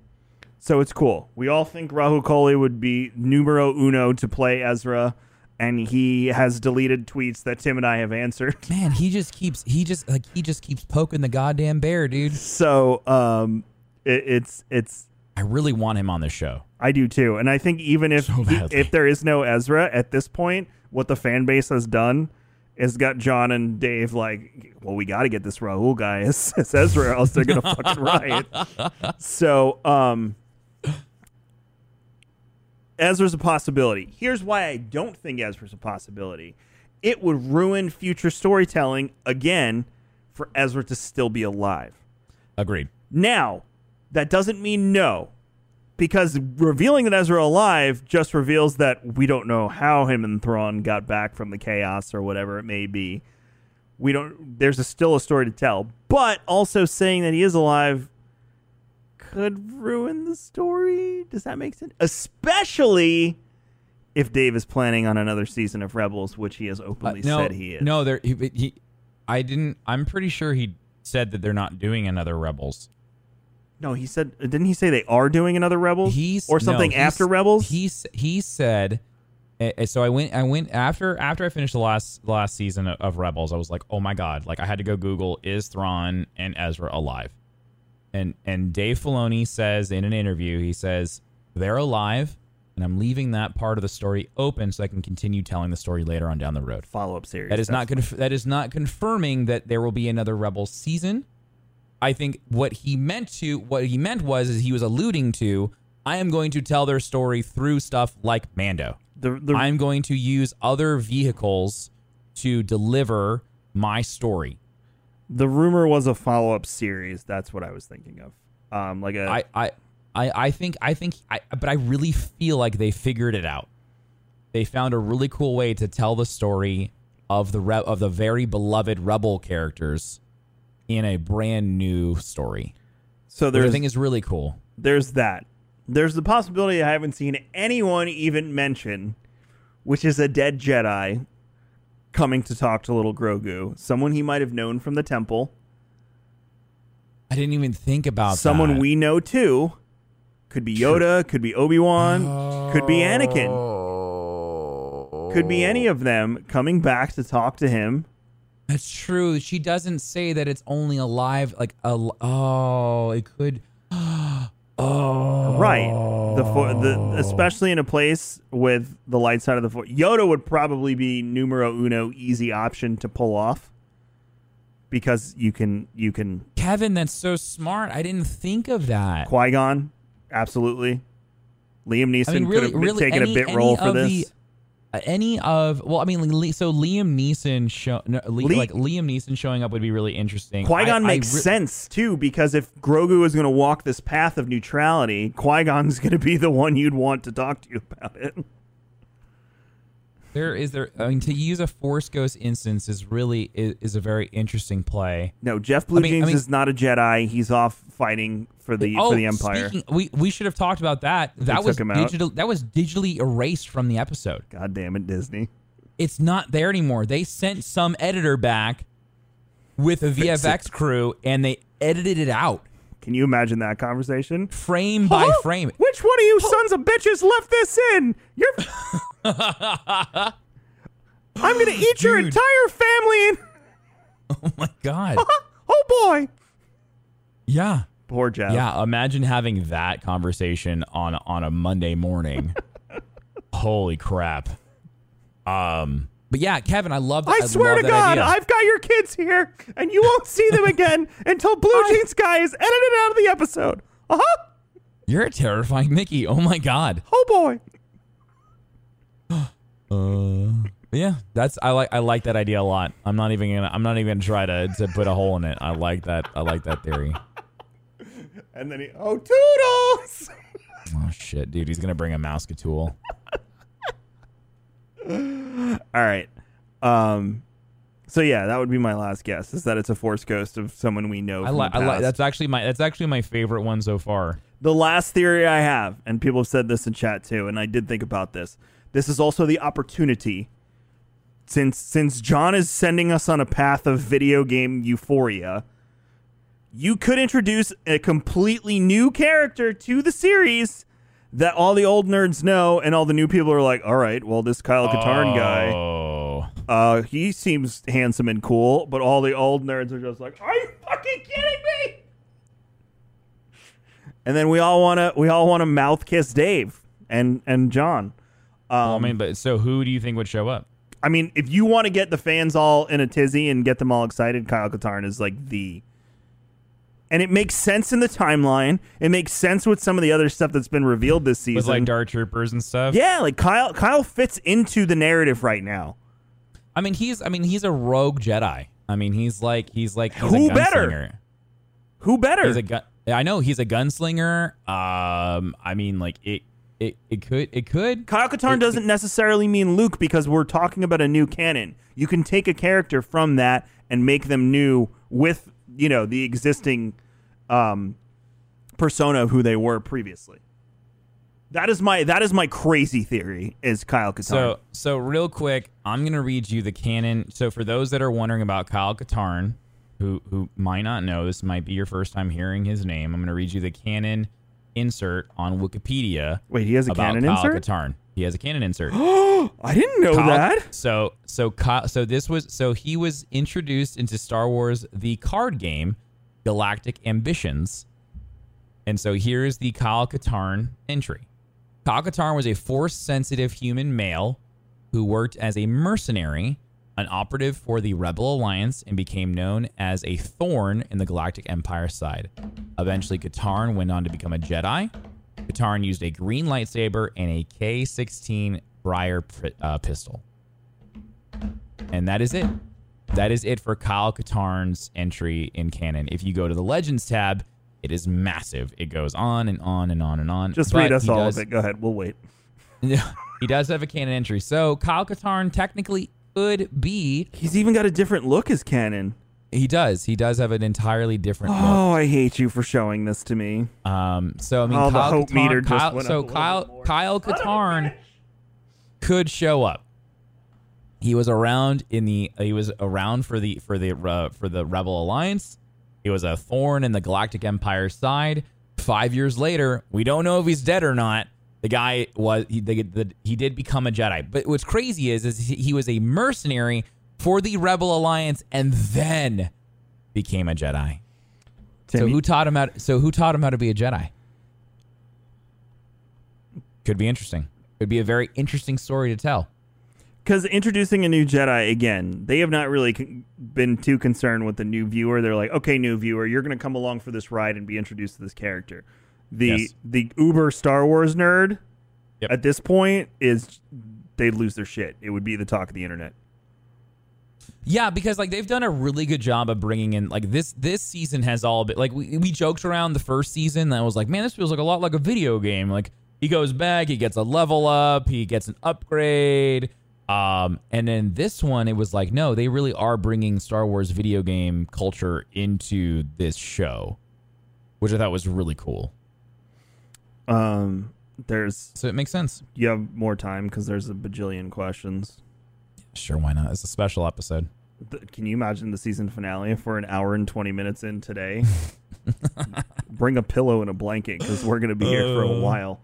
S2: So it's cool. We all think Rahul Kohli would be numero uno to play Ezra, and he has deleted tweets that Tim and I have answered.
S3: Man, he just keeps he just like he just keeps poking the goddamn bear, dude.
S2: So um, it, it's it's
S3: I really want him on this show.
S2: I do too, and I think even if
S3: So
S2: he- if there is no Ezra at this point, what the fan base has done is got Jon and Dave like, well, we got to get this Rahul guy as, as Ezra, or else they're gonna fucking riot. So um, Ezra's a possibility. Here's why I don't think Ezra's a possibility. It would ruin future storytelling again for Ezra to still be alive.
S3: Agreed.
S2: Now, that doesn't mean no, because revealing that Ezra alive just reveals that we don't know how him and Thrawn got back from the chaos or whatever it may be. We don't. There's a, still a story to tell, but also saying that he is alive could ruin the story. Does that make sense? Especially if Dave is planning on another season of Rebels, which he has
S3: Uh,
S2: openly
S3: no,
S2: said he is.
S3: no, there. He, he, I didn't. I'm pretty sure he said that they're not doing another Rebels.
S2: No, he said. Didn't he say they are doing another Rebels?
S3: He's
S2: or
S3: no,
S2: something
S3: he's-
S2: after Rebels?
S3: He he said. eh, eh, So I went. I went after after I finished the last last season of, of Rebels. I was like, oh my god! Like I had to go Google is Thrawn and Ezra alive? And and Dave Filoni says in an interview, he says they're alive, and I'm leaving that part of the story open so I can continue telling the story later on down the road.
S2: follow up series.
S3: That is not conf- that is not confirming that there will be another Rebels season. I think what he meant to what he meant was is he was alluding to I am going to tell their story through stuff like Mando.
S2: the the
S3: I'm going to use other vehicles to deliver my story.
S2: the rumor was a follow up series. That's what I was thinking of. Um, like a
S3: I I I, I think I think I but I really feel like they figured it out. They found a really cool way to tell the story of the re- of the very beloved rebel characters in a brand new story.
S2: so
S3: Which I think is really cool.
S2: there's that. There's the possibility I haven't seen anyone even mention, which is a dead Jedi coming to talk to little Grogu. Someone he might have known from the temple.
S3: I didn't even think about
S2: Someone
S3: that.
S2: we know too. Could be Yoda, could be Obi Wan, could be Anakin. Oh. Could be any of them coming back to talk to him
S3: That's true. She doesn't say that it's only alive. Like a oh, it could. Oh,
S2: Right. The, the especially in a place with the light side of the force. Yoda would probably be numero uno easy option to pull off because you can you can
S3: Kevin, that's so smart. I didn't think of that.
S2: Qui Gon, absolutely. Liam Neeson
S3: I mean,
S2: could have
S3: really,
S2: taken
S3: any,
S2: a bit role for this.
S3: The, any of well, I mean, so Liam Neeson show no, Le- like Liam Neeson showing up would be really interesting.
S2: Qui Gon
S3: I- I
S2: makes
S3: re-
S2: sense too because if Grogu is going to walk this path of neutrality, Qui Gon's going to be the one you'd want to talk to you about it.
S3: There is there. I mean, to use a Force Ghost instance is really is, is a very interesting play.
S2: No, Jeff Blue
S3: I mean- I
S2: Jeans
S3: mean-
S2: is not a Jedi. He's off fighting for the
S3: oh,
S2: for the Empire.
S3: speaking, we we should have talked about that. That was digital. That was digitally erased from the episode.
S2: God damn it, Disney.
S3: It's not there anymore. They sent some editor back with a
S2: Fix
S3: VFX crew, and they edited it out
S2: Can you imagine that conversation?
S3: frame by frame.
S2: Which one of you sons of bitches left this in? You're. I'm gonna eat your entire family. In-
S3: Oh my god.
S2: oh boy.
S3: Yeah.
S2: Poor Jeff.
S3: Yeah, imagine having that conversation on on a Monday morning. Holy crap. Um but yeah, Kevin, I love that.
S2: I swear
S3: love
S2: to God,
S3: idea.
S2: I've got your kids here, and you won't see them again until Blue Jeans Guy is edited out of the episode. Uh huh.
S3: You're a terrifying Mickey. Oh my god.
S2: Oh boy.
S3: But yeah, that's I like I like that idea a lot. I'm not even gonna I'm not even gonna try to, to put a hole in it. I like that I like that theory.
S2: And then he, oh toodles.
S3: Oh shit, dude, he's gonna bring a Mouseketool.
S2: All right. Um. So yeah, that would be my last guess. Is that it's a Force Ghost of someone we know.
S3: I like
S2: the
S3: I like
S2: past.
S3: that's actually my that's actually my favorite one so far.
S2: The last theory I have, and people have said this in chat too, and I did think about this. This is also the opportunity, since since Jon is sending us on a path of video game euphoria. You could introduce a completely new character to the series that all the old nerds know, and all the new people are like, "All right, well, this Kyle Katarn guy,
S3: Oh.
S2: uh, he seems handsome and cool," but all the old nerds are just like, "Are you fucking kidding me?" And then we all want to we all want to mouth kiss Dave and and Jon.
S3: Well, I
S2: Um,
S3: mean, but so who do you think would show up?
S2: I mean, if you want to get the fans all in a tizzy and get them all excited, Kyle Katarn is like the. And it makes sense in the timeline. It makes sense with some of the other stuff that's been revealed this season.
S3: With like Dark Troopers and stuff.
S2: yeah, like Kyle. Kyle fits into the narrative right now.
S3: I mean, he's I mean he's a rogue Jedi. I mean, he's like he's like he's
S2: Who better? Who better?
S3: He's a gun. I know he's a gunslinger. Um, I mean, like it, it, it could, it could.
S2: Kyle Katarn
S3: It-
S2: doesn't necessarily mean Luke because we're talking about a new canon. You can take a character from that and make them new with, you know, the existing um, persona of who they were previously. That is my that is my crazy theory is Kyle Katarn.
S3: So, so real quick, I'm gonna read you the canon. So, for those that are wondering about Kyle Katarn, who who might not know, this might be your first time hearing his name. I'm gonna read you the canon insert on Wikipedia.
S2: Wait, he has a
S3: about
S2: canon
S3: Kyle
S2: insert?
S3: Katarn. He has a canon insert.
S2: I didn't know
S3: Kyle-
S2: that.
S3: So so Kyle, so this was so he was introduced into Star Wars the card game Galactic Ambitions. And so here's the Kyle Katarn entry. Kyle Katarn was a force sensitive human male who worked as a mercenary, an operative for the Rebel Alliance, and became known as a thorn in the Galactic Empire side. Eventually, Katarn went on to become a Jedi. Katarn used a green lightsaber and a K 16 Bryar uh, pistol. And that is it. That is it for Kyle Katarn's entry in canon. If you go to the Legends tab, it is massive. It goes on and on and on and on.
S2: Just
S3: But
S2: read us all
S3: does-
S2: of it. Go ahead. We'll wait.
S3: he does have a canon entry. So Kyle Katarn technically could be.
S2: He's even got a different look as canon.
S3: He does. He does have an entirely different look.
S2: Oh, I hate you for showing this to me.
S3: Um, so I mean,
S2: Oh, the
S3: Kyle
S2: hope
S3: Katarn,
S2: meter just went
S3: so
S2: up
S3: Kyle
S2: more.
S3: Kyle Katarn could show up. He was around in the he was around for the for the uh, for the Rebel Alliance. He was a thorn in the Galactic Empire side. Five years later, we don't know if he's dead or not. The guy was he the, the, he did become a Jedi. But what's crazy is is he, he was a mercenary for the Rebel Alliance and then became a Jedi. so who taught him how? So who taught him how to be a Jedi? Could be interesting. It'd be a very interesting story to tell.
S2: because introducing a new Jedi again, they have not really con- been too concerned with the new viewer. They're like, okay, new viewer, you're going to come along for this ride and be introduced to this character. The
S3: Yes.
S2: the Uber Star Wars nerd
S3: Yep.
S2: at this point is they'd lose their shit. It would be the talk of the internet.
S3: Yeah, because like they've done a really good job of bringing in like this this season has all been like we, we joked around the first season that was like man this feels like a lot like a video game like he goes back he gets a level up he gets an upgrade um and then this one it was like no they really are bringing Star Wars video game culture into this show which I thought was really cool
S2: Um, there's
S3: so it makes sense
S2: you have more time because there's a bajillion questions.
S3: sure why not it's a special episode
S2: Th- Can you imagine the season finale if we're an hour and 20 minutes in today? Bring a pillow and a blanket because we're going to be here for a
S3: Uh.
S2: while.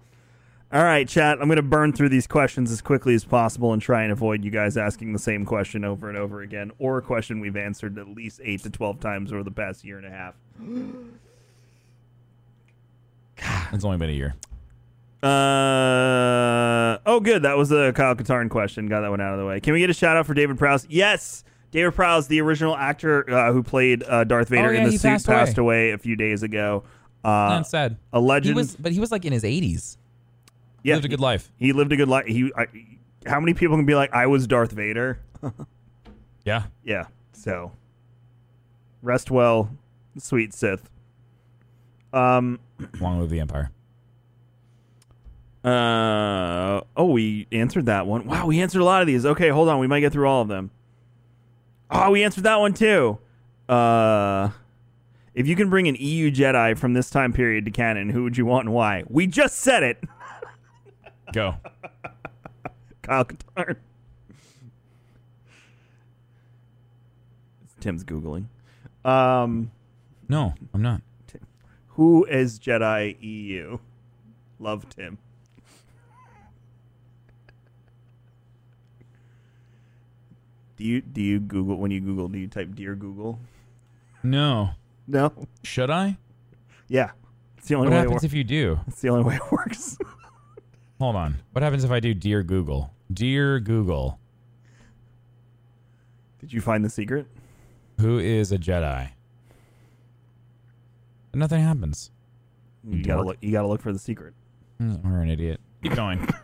S2: All right, chat. I'm going to burn through these questions as quickly as possible and try and avoid you guys asking the same question over and over again or a question we've answered at least 8 to 12 times over the past year and a half.
S3: It's only been a year
S2: Uh oh, good. That was the Kyle Katarn question. Got that one out of the way. Can we get a shout out for David Prowse? Yes, David Prowse, the original actor uh, who played uh, Darth Vader
S3: Oh, yeah,
S2: in the
S3: he
S2: suit,
S3: passed
S2: passed,
S3: away.
S2: away. a few days ago. Uh,
S3: that's sad
S2: a
S3: he
S2: legend.
S3: was but he was like in his 80s
S2: yeah,
S3: lived a good life
S2: He lived a good life. He, I, how many people can be like, I was Darth Vader?
S3: yeah
S2: Yeah. So, rest well, sweet Sith. Um.
S3: long live the empire
S2: Uh oh, we answered that one. Wow, we answered a lot of these. Okay, hold on, we might get through all of them. Oh, we answered that one too. Uh if you can bring an EU Jedi from this time period to canon, who would you want and why? We just said it.
S3: go
S2: Kyle Katarn. Tim's googling. Um,
S3: no I'm not
S2: who is Jedi EU? Loved him. Do you do you Google when you Google? Do you type "dear Google"?
S3: No.
S2: No.
S3: Should I?
S2: Yeah, it's the only
S3: What
S2: way. It
S3: happens
S2: works.
S3: if you do?
S2: It's the only way it works.
S3: Hold on. What happens if I do Dear Google? Dear Google,
S2: Did you find the secret?
S3: who is a Jedi? Nothing happens.
S2: You gotta look. You gotta look for the secret.
S3: Mm, We're an idiot. Keep going.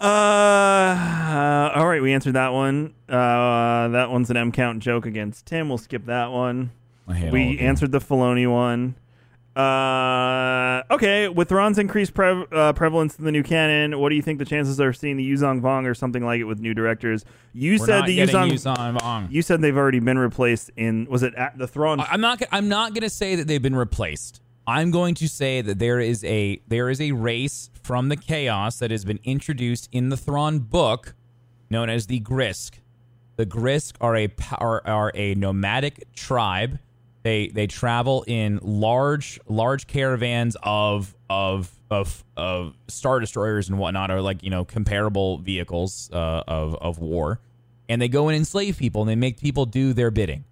S2: Uh, all right, we answered that one. Uh, that one's an M count joke against Tim. We'll skip that one.
S3: I hate all
S2: We
S3: of you.
S2: answered the Filoni one. Uh, okay, with Thrawn's increased pre- uh, prevalence in the new canon, what do you think the chances are of seeing the Yuuzhan Vong or something like it with new directors? You
S3: We're
S2: said
S3: not
S2: the
S3: getting
S2: Yuuzhan.
S3: Yuuzhan Vong.
S2: You said they've already been replaced in. Was it at the Thrawn?
S3: I- I'm not. I'm not going to say that they've been replaced. I'm going to say that there is a there is a race from the chaos that has been introduced in the Thrawn book, known as the Grysk. The Grysk are a are, are a nomadic tribe. They they travel in large large caravans of of of of star destroyers and whatnot, or like you know comparable vehicles uh, of of war, and they go and enslave people and they make people do their bidding.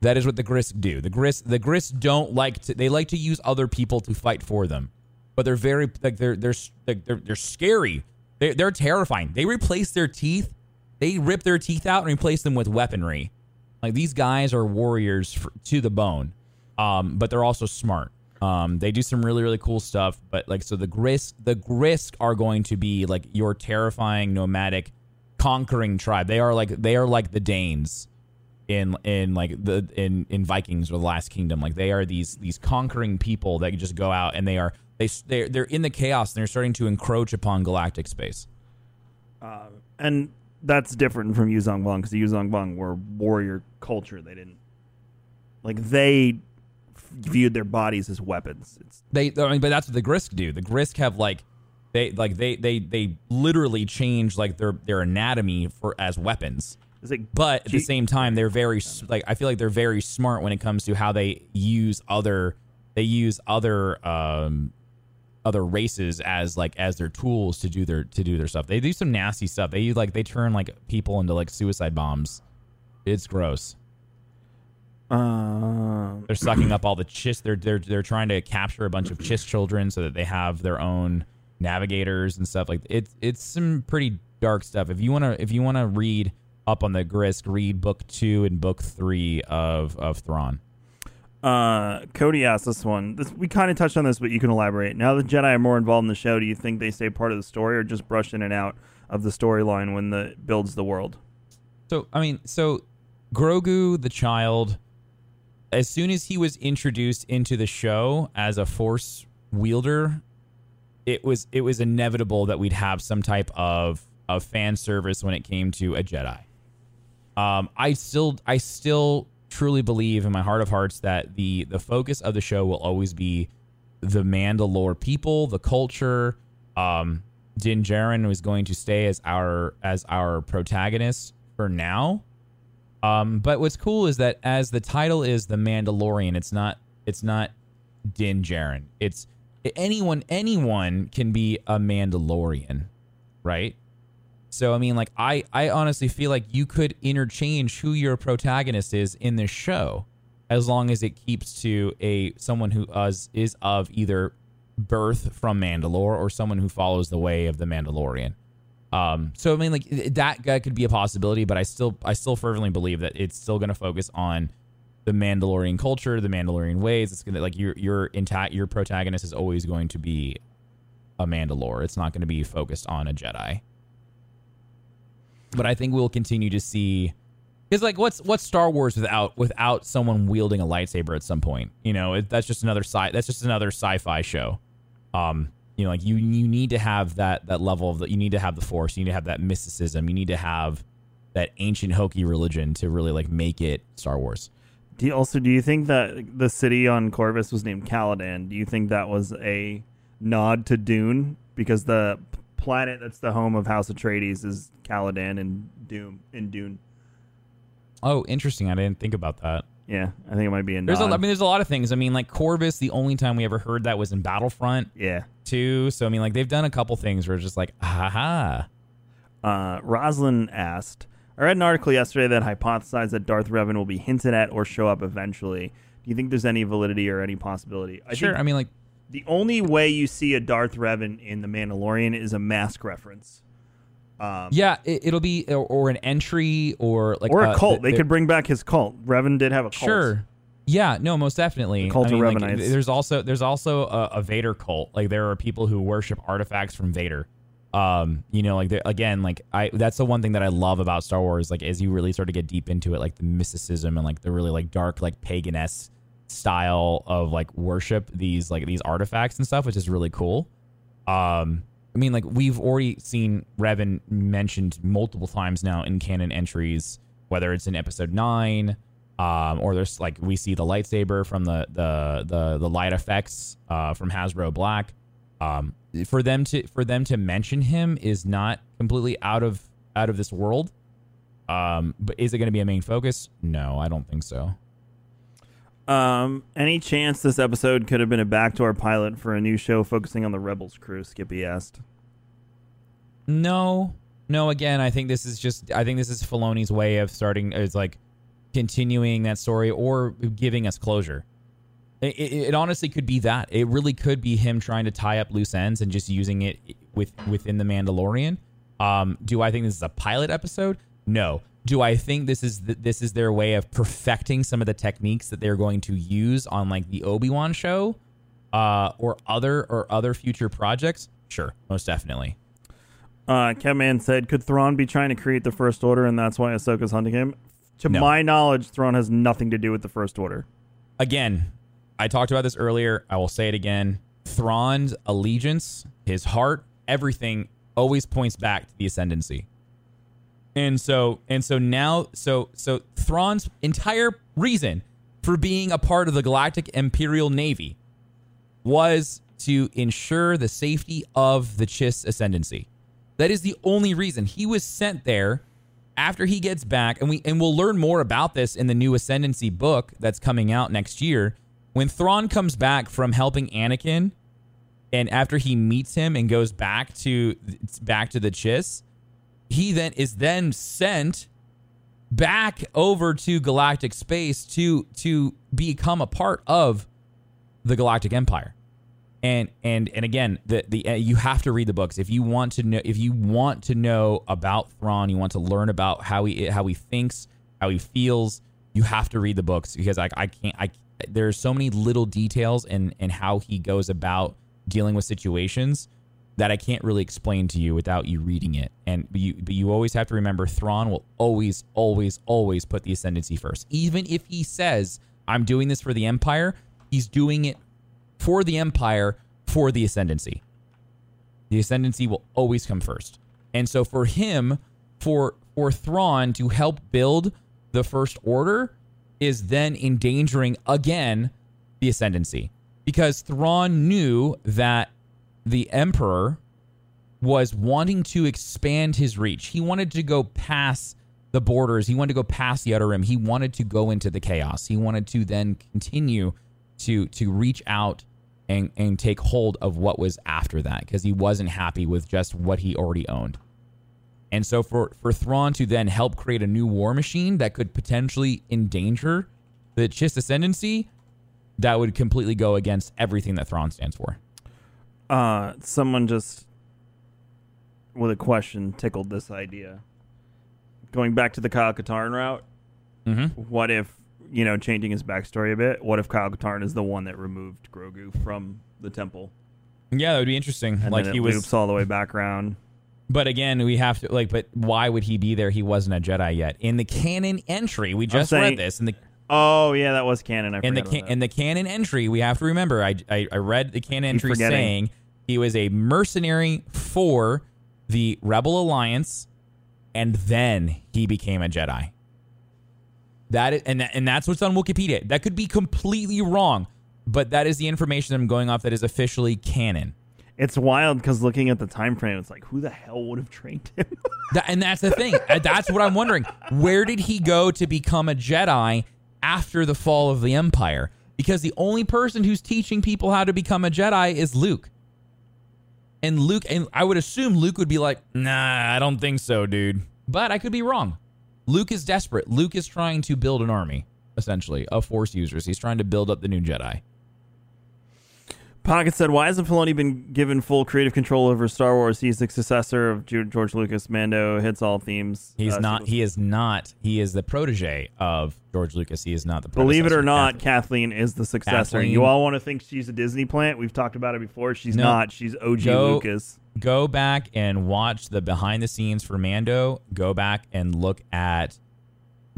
S3: That is what the Grysk do. The Grysk the Grysk don't like to they like to use other people to fight for them. But they're very like they're they're like they're they're scary. They they're terrifying. They replace their teeth. They rip their teeth out and replace them with weaponry. Like these guys are warriors for, to the bone. Um, but they're also smart. Um, they do some really really cool stuff. But like so the Grysk the Grysk are going to be like your terrifying nomadic conquering tribe. They are like they are like the Danes in in like the in in Vikings or the Last Kingdom. Like they are these these conquering people that just go out and they are they they're, they're in the chaos and they're starting to encroach upon galactic space.
S2: and that's different from Yuuzhan Vong because the Yuuzhan Vong were warrior culture. They didn't like they f- viewed their bodies as weapons. It's
S3: They I mean, but that's what the Grysk do. The Grysk have like they like they they they literally change like their their anatomy for as weapons.
S2: like
S3: But at the same time, they're very like I feel like they're very smart when it comes to how they use other they use other um other races as like as their tools to do their to do their stuff. They do some nasty stuff. They use like they turn like people into like suicide bombs. It's gross.
S2: Um,
S3: They're sucking up all the Chiss. They're they're they're trying to capture a bunch of Chiss children so that they have their own navigators and stuff like it's it's some pretty dark stuff. If you wanna if you wanna read up on the Grysk, read book two and book three of of Thrawn.
S2: Uh, Cody asked this one. This we kind of touched on this, but you can elaborate. Now the Jedi are more involved in the show. Do you think they stay part of the story, or just brush in and out of the storyline when the builds the world?
S3: So I mean, so Grogu the child, as soon as he was introduced into the show as a Force wielder, it was it was inevitable that we'd have some type of of fan service when it came to a Jedi. Um, I still I still truly believe in my heart of hearts that the the focus of the show will always be the Mandalore people, the culture. Um, Din Djarin was going to stay as our as our protagonist for now. Um, but what's cool is that as the title is the Mandalorian, it's not it's not Din Djarin. It's anyone anyone can be a Mandalorian, right? So I mean, like I I honestly feel like you could interchange who your protagonist is in this show, as long as it keeps to a someone who is is of either birth from Mandalore or someone who follows the way of the Mandalorian. Um, so I mean, like that that could be a possibility, but I still I still fervently believe that it's still going to focus on the Mandalorian culture, the Mandalorian ways. It's gonna like your your intact your protagonist is always going to be a Mandalore. It's not going to be focused on a Jedi. But I think we'll continue to see because like what's what's Star Wars without without someone wielding a lightsaber at some point? You know, it, that's just another sci that's just another sci-fi show. Um, you know, like you you need to have that that level of that you need to have the Force, you need to have that mysticism, you need to have that ancient hokey religion to really like make it Star Wars.
S2: Do you, also, do you think that the city on Corvus was named Caladan? Do you think that was a nod to Dune because the planet that's the home of House Atreides is Caladan and Doom in Dune?
S3: Oh, interesting. I didn't think about that.
S2: Yeah, I think it might be nod.
S3: There's a, I mean, there's a lot of things. I mean, like Corvus, the only time we ever heard that was in Battlefront
S2: yeah.
S3: too. So I mean, like they've done a couple things where it's just like, haha.
S2: Uh, Roslyn asked, I read an article yesterday that hypothesized that Darth Revan will be hinted at or show up eventually. Do you think there's any validity or any possibility? I
S3: Sure.
S2: think
S3: I mean, like
S2: the only way you see a Darth Revan in The Mandalorian is a mask reference. Um,
S3: Yeah, it, it'll be or, or an entry or like
S2: or a
S3: uh,
S2: cult.
S3: the-
S2: they could bring back his cult. Revan did have a cult.
S3: Sure. Yeah, no, most definitely.
S2: The cult
S3: I
S2: of
S3: mean, like, there's also there's also a, a Vader cult. Like there are people who worship artifacts from Vader. Um, you know, like again, like I that's the one thing that I love about Star Wars. Like as you really start to get deep into it, like the mysticism and like the really like dark like paganess style of like worship these like these artifacts and stuff, which is really cool. Um, I mean, like we've already seen Revan mentioned multiple times now in canon entries, whether it's in Episode Nine, um, or there's like we see the lightsaber from the the the the light effects uh, from Hasbro Black. Um, for them to for them to mention him is not completely out of out of this world. Um, but is it going to be a main focus? No, I don't think so.
S2: Um, any chance this episode could have been a backdoor pilot for a new show focusing on the Rebels crew? Skippy asked.
S3: No, no. Again, I think this is just. I think this is Filoni's way of starting. Is like continuing that story or giving us closure. It, it, it honestly could be that. It really could be him trying to tie up loose ends and just using it with within the Mandalorian. Um, do I think this is a pilot episode? No. Do I think this is th- this is their way of perfecting some of the techniques that they're going to use on like the Obi Wan show, uh, or other or other future projects? Sure, most definitely.
S2: Uh, Kevman said, "Could Thrawn be trying to create the First Order, and that's why Ahsoka's hunting him?" To
S3: No.
S2: my knowledge, Thrawn has nothing to do with the First Order.
S3: again, I talked about this earlier. I will say it again. Thrawn's allegiance, his heart, everything always points back to the ascendancy. And so and so now so so Thrawn's entire reason for being a part of the Galactic Imperial Navy was to ensure the safety of the Chiss ascendancy. That is the only reason he was sent there after he gets back and we and we'll learn more about this in the new ascendancy book that's coming out next year when Thrawn comes back from helping Anakin and after he meets him and goes back to back to the Chiss, he then is then sent back over to galactic space to to become a part of the galactic empire. And and and again the the uh, you have to read the books. If you want to know if you want to know about Thrawn you want to learn about how he how he thinks how he feels you have to read the books because I I can't I there's so many little details and and how he goes about dealing with situations that I can't really explain to you without you reading it. And but you but you always have to remember Thrawn will always, always, always put the ascendancy first. Even if he says, I'm doing this for the Empire, he's doing it for the Empire for the ascendancy. The ascendancy will always come first. And so for him, for for Thrawn to help build the first order is then endangering again the ascendancy. Because Thrawn knew that the emperor was wanting to expand his reach. He wanted to go past the borders. He wanted to go past the outer rim. He wanted to go into the chaos. He wanted to then continue to to reach out and and take hold of what was after that because he wasn't happy with just what he already owned. And so for for Thrawn to then help create a new war machine that could potentially endanger the Chiss ascendancy, that would completely go against everything that Thrawn stands for.
S2: Uh, someone just with a question tickled this idea. Going back to the Kyle Katarn route,
S3: Mm-hmm.
S2: what if you know changing his backstory a bit? What if Kyle Katarn is the one that removed Grogu from the temple,
S3: Yeah, that would be interesting.
S2: and
S3: like he was,
S2: loops all the way back around?
S3: but again, we have to like. But why would he be there? He wasn't a Jedi yet. In the canon entry, we just
S2: saying-
S3: read this. In the
S2: Oh yeah, that was canon. I
S3: in the ca- in the canon entry, we have to remember. I I, I read the canon entry
S2: forgetting.
S3: saying he was a mercenary for the Rebel Alliance, and then he became a Jedi. That is, and that, and that's what's on Wikipedia. That could be completely wrong, but that is the information I'm going off. That is officially canon.
S2: It's wild because looking at the time frame, it's like who the hell would have trained him?
S3: That, and that's the thing. That's what I'm wondering. Where did he go to become a Jedi after the fall of the Empire? Because the only person who's teaching people how to become a Jedi is Luke. And Luke, and I would assume Luke would be like, nah, I don't think so, dude. But I could be wrong. Luke is desperate. Luke is trying to build an army, essentially, of Force users. He's trying to build up the new Jedi.
S2: Pocket said, "Why hasn't Filoni been given full creative control over Star Wars? He's the successor of George Lucas. Mando hits all themes.
S3: He's
S2: Uh,
S3: not. He is not. He is the protege of George Lucas. He is not the.
S2: Believe it or not, Kathleen is the successor.
S3: Kathleen-
S2: You all want to think she's a Disney plant? We've talked about it before. She's
S3: No.
S2: not. She's OG
S3: Go-
S2: Lucas.
S3: go back and watch the behind the scenes for Mando. Go back and look at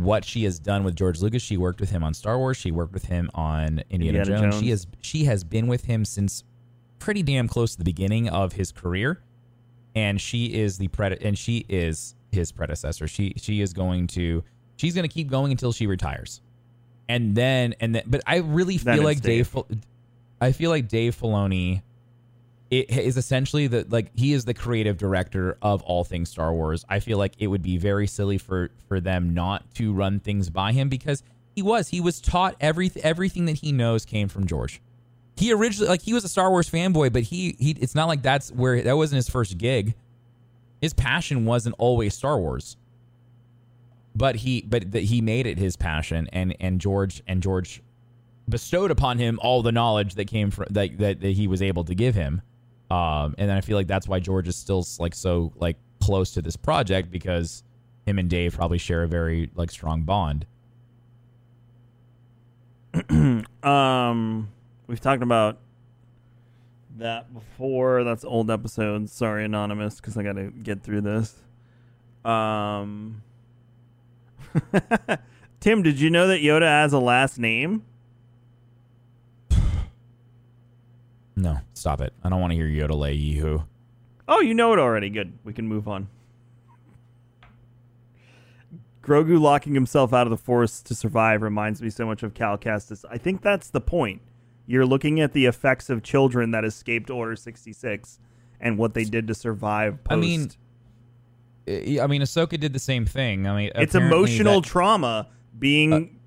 S3: what she has done with George Lucas. She worked with him on Star Wars. She worked with him on Indiana,
S2: Indiana
S3: Jones.
S2: Jones.
S3: She has she has been with him since pretty damn close to the beginning of his career, and she is the pred and she is his predecessor. She she is going to she's going to keep going until she retires, and then and then. But I really feel like Dave. Fil- I feel like Dave Filoni it is essentially the like he is the creative director of all things Star Wars. I feel like it would be very silly for for them not to run things by him because he was he was taught everything everything that he knows came from George. He originally like he was a Star Wars fanboy, but he he it's not like that's where that wasn't his first gig. His passion wasn't always Star Wars. But he but that he made it his passion and and George and George bestowed upon him all the knowledge that came from that that, that he was able to give him. Um, and then I feel like that's why George is still like so like close to this project because him and Dave probably share a very like strong bond.
S2: Um, we've talked about that before. That's old episodes. Sorry, anonymous, because I got to get through this. Um, Tim, did you know that Yoda has a last name?
S3: No, stop it. I don't want to hear Yodelay Yeehoo.
S2: Oh, you know it already. Good. We can move on. Grogu locking himself out of the forest to survive reminds me so much of Cal Kestis. I think that's the point. You're looking at the effects of children that escaped Order 66 and what they did to survive post.
S3: I mean, I mean, Ahsoka did the same thing. I mean,
S2: it's emotional
S3: that-
S2: trauma being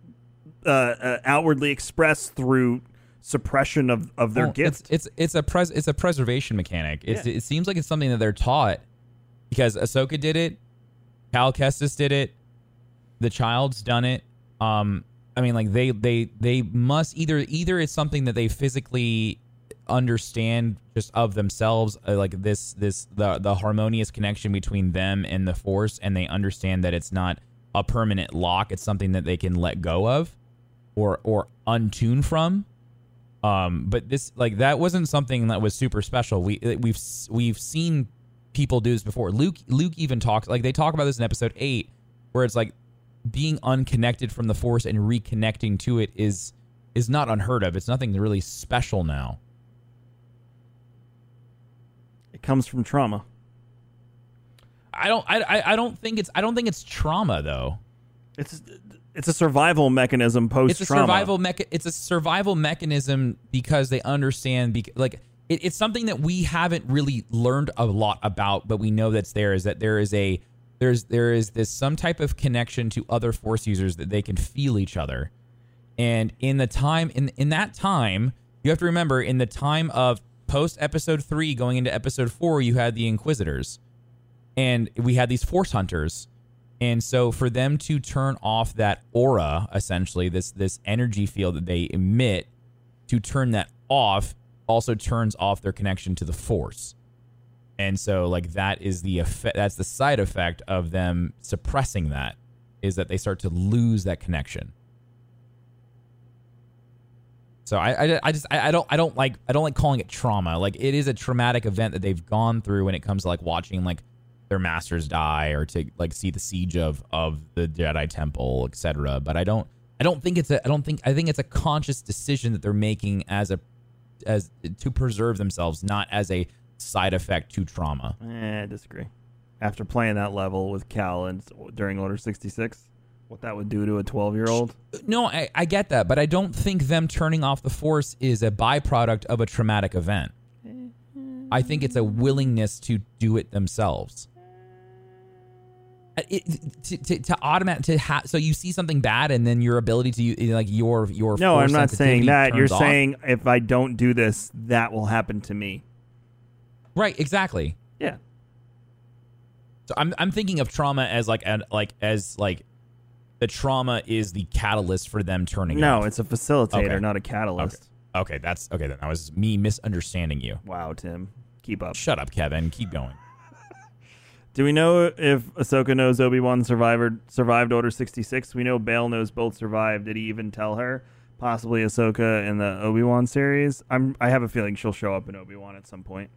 S2: uh, uh, outwardly expressed through suppression of, of their
S3: Well,
S2: gift.
S3: It's it's it's a pres it's a preservation mechanic. It's,
S2: Yeah.
S3: It seems like it's something that they're taught because Ahsoka did it, Cal Kestis did it, the child's done it. Um, I mean, like they they they must either either it's something that they physically understand just of themselves, uh, like this this the the harmonious connection between them and the Force, and they understand that it's not a permanent lock. It's something that they can let go of, or or untune from. Um, but this like that wasn't something that was super special. We we've we've seen people do this before. Luke Luke even talks like they talk about this in episode eight, where it's like being unconnected from the force and reconnecting to it is is not unheard of. It's nothing really special now.
S2: it comes from trauma.
S3: I don't I, I I don't think it's I don't think it's trauma though.
S2: It's it's a survival mechanism post
S3: It's a survival mecha- It's a survival mechanism because they understand. Bec- like it, it's something that we haven't really learned a lot about, but we know that's there. Is that there is a there's there is this some type of connection to other force users that they can feel each other, and in the time in in that time, you have to remember in the time of post episode three going into episode four, you had the Inquisitors, and we had these Force hunters. And so for them to turn off that aura, essentially, this this energy field that they emit, to turn that off also turns off their connection to the force. And so like that is the effect that's the side effect of them suppressing that is that they start to lose that connection. So I, I, I just I, I don't I don't like I don't like calling it trauma. Like it is a traumatic event that they've gone through when it comes to like watching like their masters die or to like see the siege of of the Jedi Temple, etc. But I don't I don't think it's a I don't think I think it's a conscious decision that they're making as a as to preserve themselves, not as a side effect to trauma.
S2: Eh, I disagree. After playing that level with Cal and during Order sixty six, what that would do to a twelve year old.
S3: No, I, I get that, but I don't think them turning off the force is a byproduct of a traumatic event. I think it's a willingness to do it themselves. Uh, It, to, to, to automatic to have so you see something bad and then your ability to like your your
S2: No, I'm not saying that. You're
S3: off.
S2: saying if I don't do this, that will happen to me.
S3: right exactly
S2: Yeah.
S3: So I'm I'm thinking of trauma as like an like as like the trauma is the catalyst for them turning.
S2: No,
S3: off.
S2: it's a facilitator,
S3: Okay.
S2: not a catalyst.
S3: okay. That's okay. Then that was me misunderstanding you.
S2: Wow, Tim, keep up.
S3: Shut up, Kevin. Keep going.
S2: Do we know if Ahsoka knows Obi Wan survived survived Order sixty six? We know Bail knows both survived. Did he even tell her? Possibly Ahsoka in the Obi Wan series. I'm. I have a feeling she'll show up in Obi Wan at some point.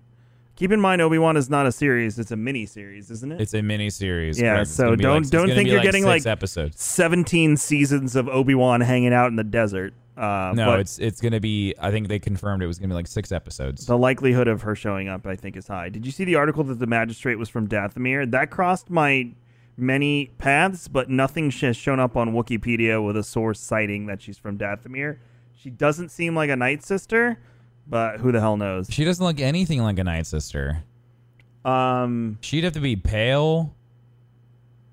S2: Keep in mind, Obi Wan is not a series; it's a mini series, isn't it?
S3: It's a mini series.
S2: Yeah,
S3: correct?
S2: So don't-
S3: like-
S2: don't think you're
S3: like
S2: getting, like,
S3: episodes.
S2: Seventeen seasons of Obi Wan hanging out in the desert. Uh,
S3: No, it's it's gonna be. I think they confirmed it was gonna be like six episodes.
S2: the likelihood of her showing up, I think, is high. Did you see the article that the magistrate was from Dathomir? That crossed my many paths, but nothing has shown up on Wikipedia with a source citing that she's from Dathomir. She doesn't seem like a Night Sister, but who the hell knows?
S3: She doesn't look anything like a Night Sister.
S2: Um,
S3: She'd have to be pale.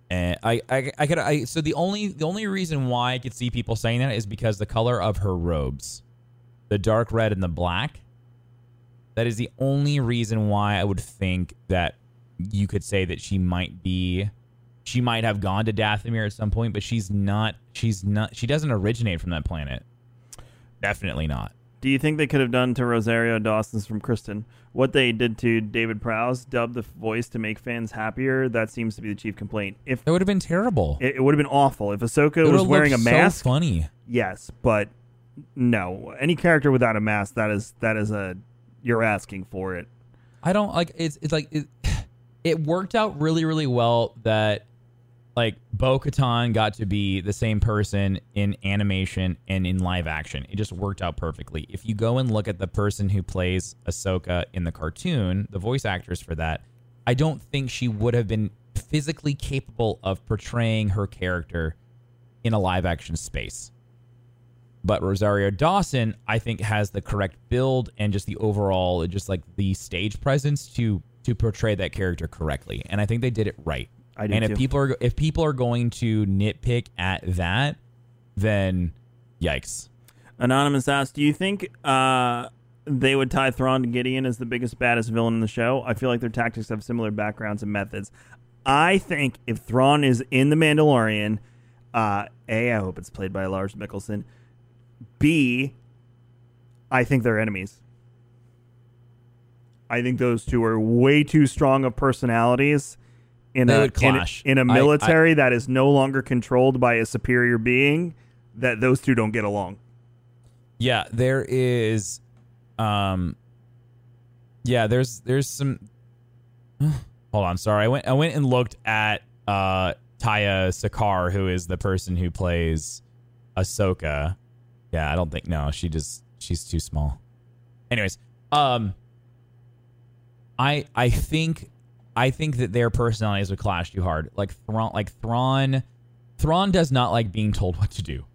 S3: And I, I, I could, I. So the only, the only reason why I could see people saying that is because the color of her robes, the dark red and the black. That is the only reason why I would think that you could say that she might be, she might have gone to Dathomir at some point, but she's not. She's not. She doesn't originate from that planet. Definitely not.
S2: Do you think they could have done to Rosario Dawson's from Kristen what they did to David Prowse, dub the voice to make fans happier? That seems to be the chief complaint. If
S3: That would have been terrible.
S2: it, it would have been awful if Ahsoka was wearing a
S3: looked so
S2: mask.
S3: funny.
S2: Yes, but no. Any character without a mask, that is that is a you're asking for it.
S3: I don't like it's it's like it, it worked out really really well that like Bo Katan got to be the same person in animation and in live action. It just worked out perfectly. If you go and look at the person who plays Ahsoka in the cartoon, the voice actress for that, I don't think she would have been physically capable of portraying her character in a live action space. But Rosario Dawson, I think, has the correct build and just the overall, just like the stage presence to to portray that character correctly. And I think they did it right.
S2: I do
S3: and
S2: too.
S3: if people are if people are going to nitpick at that, then yikes.
S2: Anonymous asks, "Do you think uh, they would tie Thrawn to Gideon as the biggest, baddest villain in the show? I feel like their tactics have similar backgrounds and methods. I think if Thrawn is in the Mandalorian, uh, a, I hope it's played by Lars Mikkelsen. B, I think they're enemies. I think those two are way too strong of personalities in
S3: They
S2: a in a- in a
S3: I- I-
S2: military that is no longer controlled by a superior being. That those two don't get along.
S3: Yeah, there is um Yeah, there's there's some Hold on, sorry. I went I went and looked at uh Taya Sakar, who is the person who plays Ahsoka. Yeah, I don't think no, she just she's too small. Anyways, um I I think I think that their personalities would clash too hard. Like Thrawn like Thrawn Thrawn does not like being told what to do.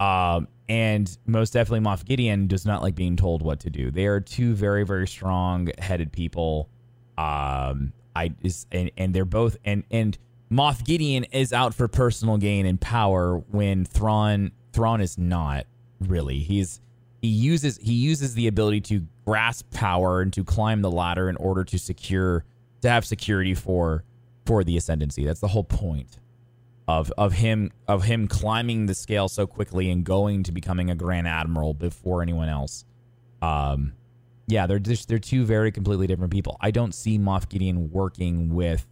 S3: Um, and most definitely Moff Gideon does not like being told what to do. They are two very, very strong headed people. Um, I is and, and they're both and and Moff Gideon is out for personal gain and power when Thrawn Thrawn is not really. He's he uses he uses the ability to grasp power and to climb the ladder in order to secure to have security for for the ascendancy. That's the whole point of of him of him climbing the scale so quickly and going to becoming a grand admiral before anyone else. Um, yeah, they're just they're two very completely different people. I don't see Moff Gideon working with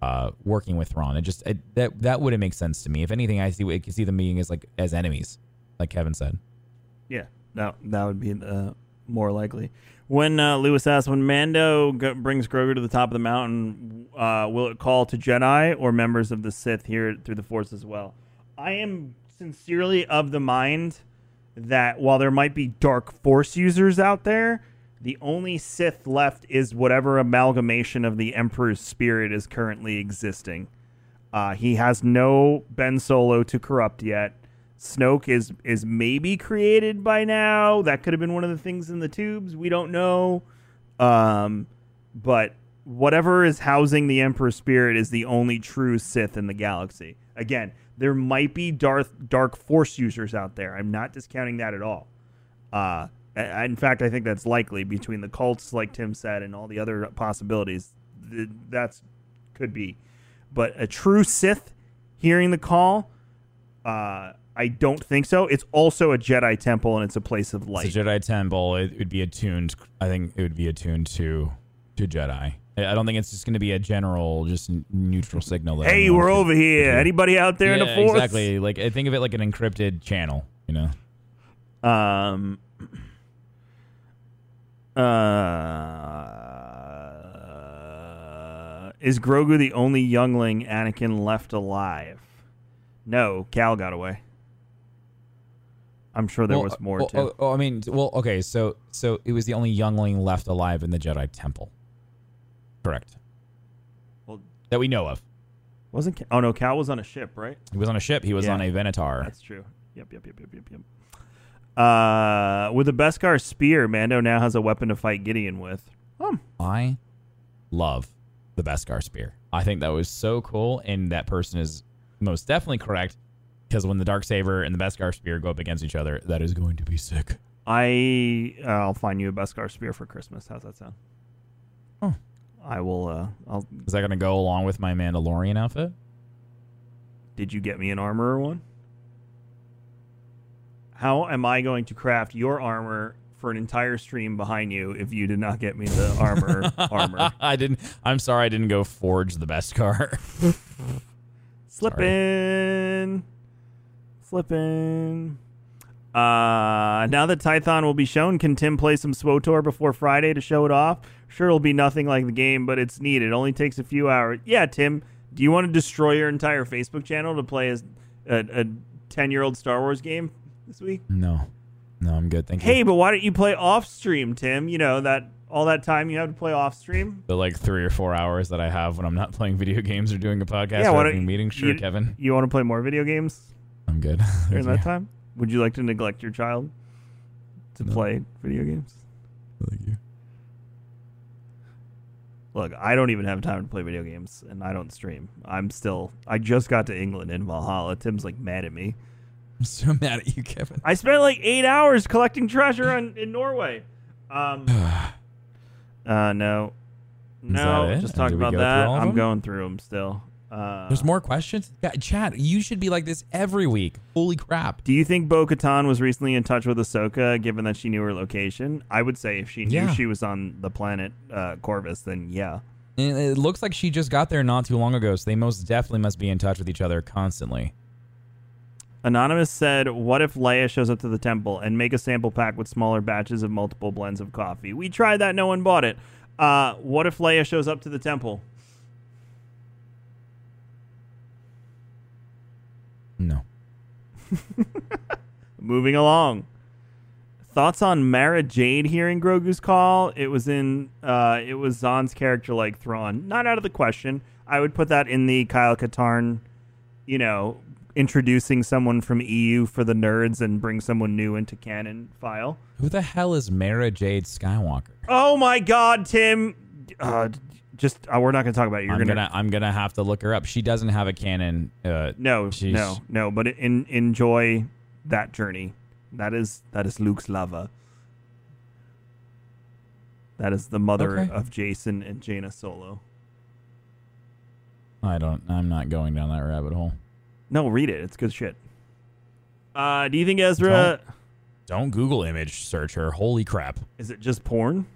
S3: uh working with Thrawn. It just it, that that wouldn't make sense to me. If anything, I see I could see them being as like as enemies, like Kevin said.
S2: Yeah, no, that would be uh, more likely. When uh, Lewis asks, when Mando go- brings Grogu to the top of the mountain, uh, will it call to Jedi or members of the Sith here through the Force as well? I am sincerely of the mind that while there might be dark Force users out there, the only Sith left is whatever amalgamation of the Emperor's spirit is currently existing. Uh, he has no Ben Solo to corrupt yet. Snoke is is maybe created by now. That could have been one of the things in the tubes. We don't know. Um, but whatever is housing the Emperor's spirit is the only true Sith in the galaxy. Again, there might be Darth dark Force users out there. I'm not discounting that at all. Uh, in fact, I think that's likely between the cults, like Tim said, and all the other possibilities. Th- That's could be, but a true Sith hearing the call. Uh, I don't think so. It's also a Jedi temple and it's a place of light.
S3: It's a Jedi temple. It would be attuned. I think it would be attuned to to Jedi. I don't think it's just going to be a general, just neutral signal. That
S2: hey, we're over here. Anybody out there in the force?
S3: Exactly. Like I think of it like an encrypted channel. You know.
S2: Um. Uh, is Grogu the only youngling Anakin left alive? No, Cal got away. I'm sure there
S3: Well,
S2: was more
S3: well,
S2: too.
S3: Oh, oh, I mean, well, okay. So, so it was the only youngling left alive in the Jedi Temple. Correct.
S2: Well-
S3: that we know of.
S2: Wasn't Cal, oh no, Cal was on a ship, right?
S3: He was on a ship. He was
S2: Yeah.
S3: on a Venator.
S2: That's true. Yep, yep, yep, yep, yep, yep. Uh, with the Beskar spear, Mando now has a weapon to fight Gideon with. Um,
S3: I love the Beskar spear. I think that was so cool, and that person is most definitely correct because when the dark saber and the Beskar spear go up against each other, that is going to be sick.
S2: I I'll find you a Beskar spear for Christmas. How's that sound?
S3: Oh.
S2: I will. Uh, I'll.
S3: Is that going to go along with my Mandalorian outfit?
S2: Did you get me an armorer one? How am I going to craft your armor for an entire stream behind you if you did not get me the armor armor?
S3: I didn't. I'm sorry, I didn't go forge the best Beskar.
S2: Slipping. Slipping. Uh, now that Tython will be shown, can Tim play some SWTOR before Friday to show it off? Sure, it'll be nothing like the game, but it's needed. It only takes a few hours. Yeah, Tim, do you want to destroy your entire Facebook channel to play as a 10 year old Star Wars game this week?
S3: no, no, I'm good. Thank you.
S2: Hey, but why don't you play off stream, Tim? You know, that all that time you have to play off stream?
S3: the like three or four hours that I have when I'm not playing video games or doing a podcast
S2: Yeah,
S3: or
S2: why
S3: having a
S2: don't
S3: meeting. Sure,
S2: you,
S3: Kevin.
S2: You want to play more video games?
S3: I'm good.
S2: during that time? Would you like to neglect your child to
S3: No.
S2: play video games?
S3: Thank you.
S2: Look, I don't even have time to play video games, and I don't stream. I'm still. I just got to England in Valhalla. Tim's like mad at me.
S3: I'm so mad at you, Kevin.
S2: I spent like eight hours collecting treasure on, in Norway. Um, uh, no, no, just talk about that.
S3: through all of
S2: I'm
S3: them?
S2: going through them still. Uh,
S3: There's more questions. Yeah, Chad, you should be like this every week. Holy crap!
S2: do you think Bo Katan was recently in touch with Ahsoka, given that she knew her location? I would say if she knew
S3: Yeah.
S2: she was on the planet uh, Corvus, then yeah.
S3: And it looks like she just got there not too long ago, so they most definitely must be in touch with each other constantly.
S2: Anonymous said, "What if Leia shows up to the temple and make a sample pack with smaller batches of multiple blends of coffee? We tried that, no one bought it. Uh, what if Leia shows up to the temple?
S3: No.
S2: Moving along. Thoughts on Mara Jade hearing Grogu's call? It was in uh it was Zahn's character like Thrawn. Not out of the question. I would put that in the Kyle Katarn, you know, introducing someone from EU for the nerds and bring someone new into canon file.
S3: Who the hell is Mara Jade Skywalker?
S2: Oh my god, Tim. Uh just uh, we're not going to talk about it. You're
S3: I'm
S2: going
S3: gonna, I'm gonna have to look her up. She doesn't have a canon. Uh,
S2: No,
S3: She's-
S2: no, no, but in, enjoy that journey. That is that is Luke's lava. That is the mother
S3: Okay.
S2: of Jacen and Jaina Solo.
S3: I don't. I'm not going down that rabbit hole.
S2: No, read it. It's good shit. Uh, do you think Ezra
S3: Don't Google image search her. Holy crap!
S2: is it just porn?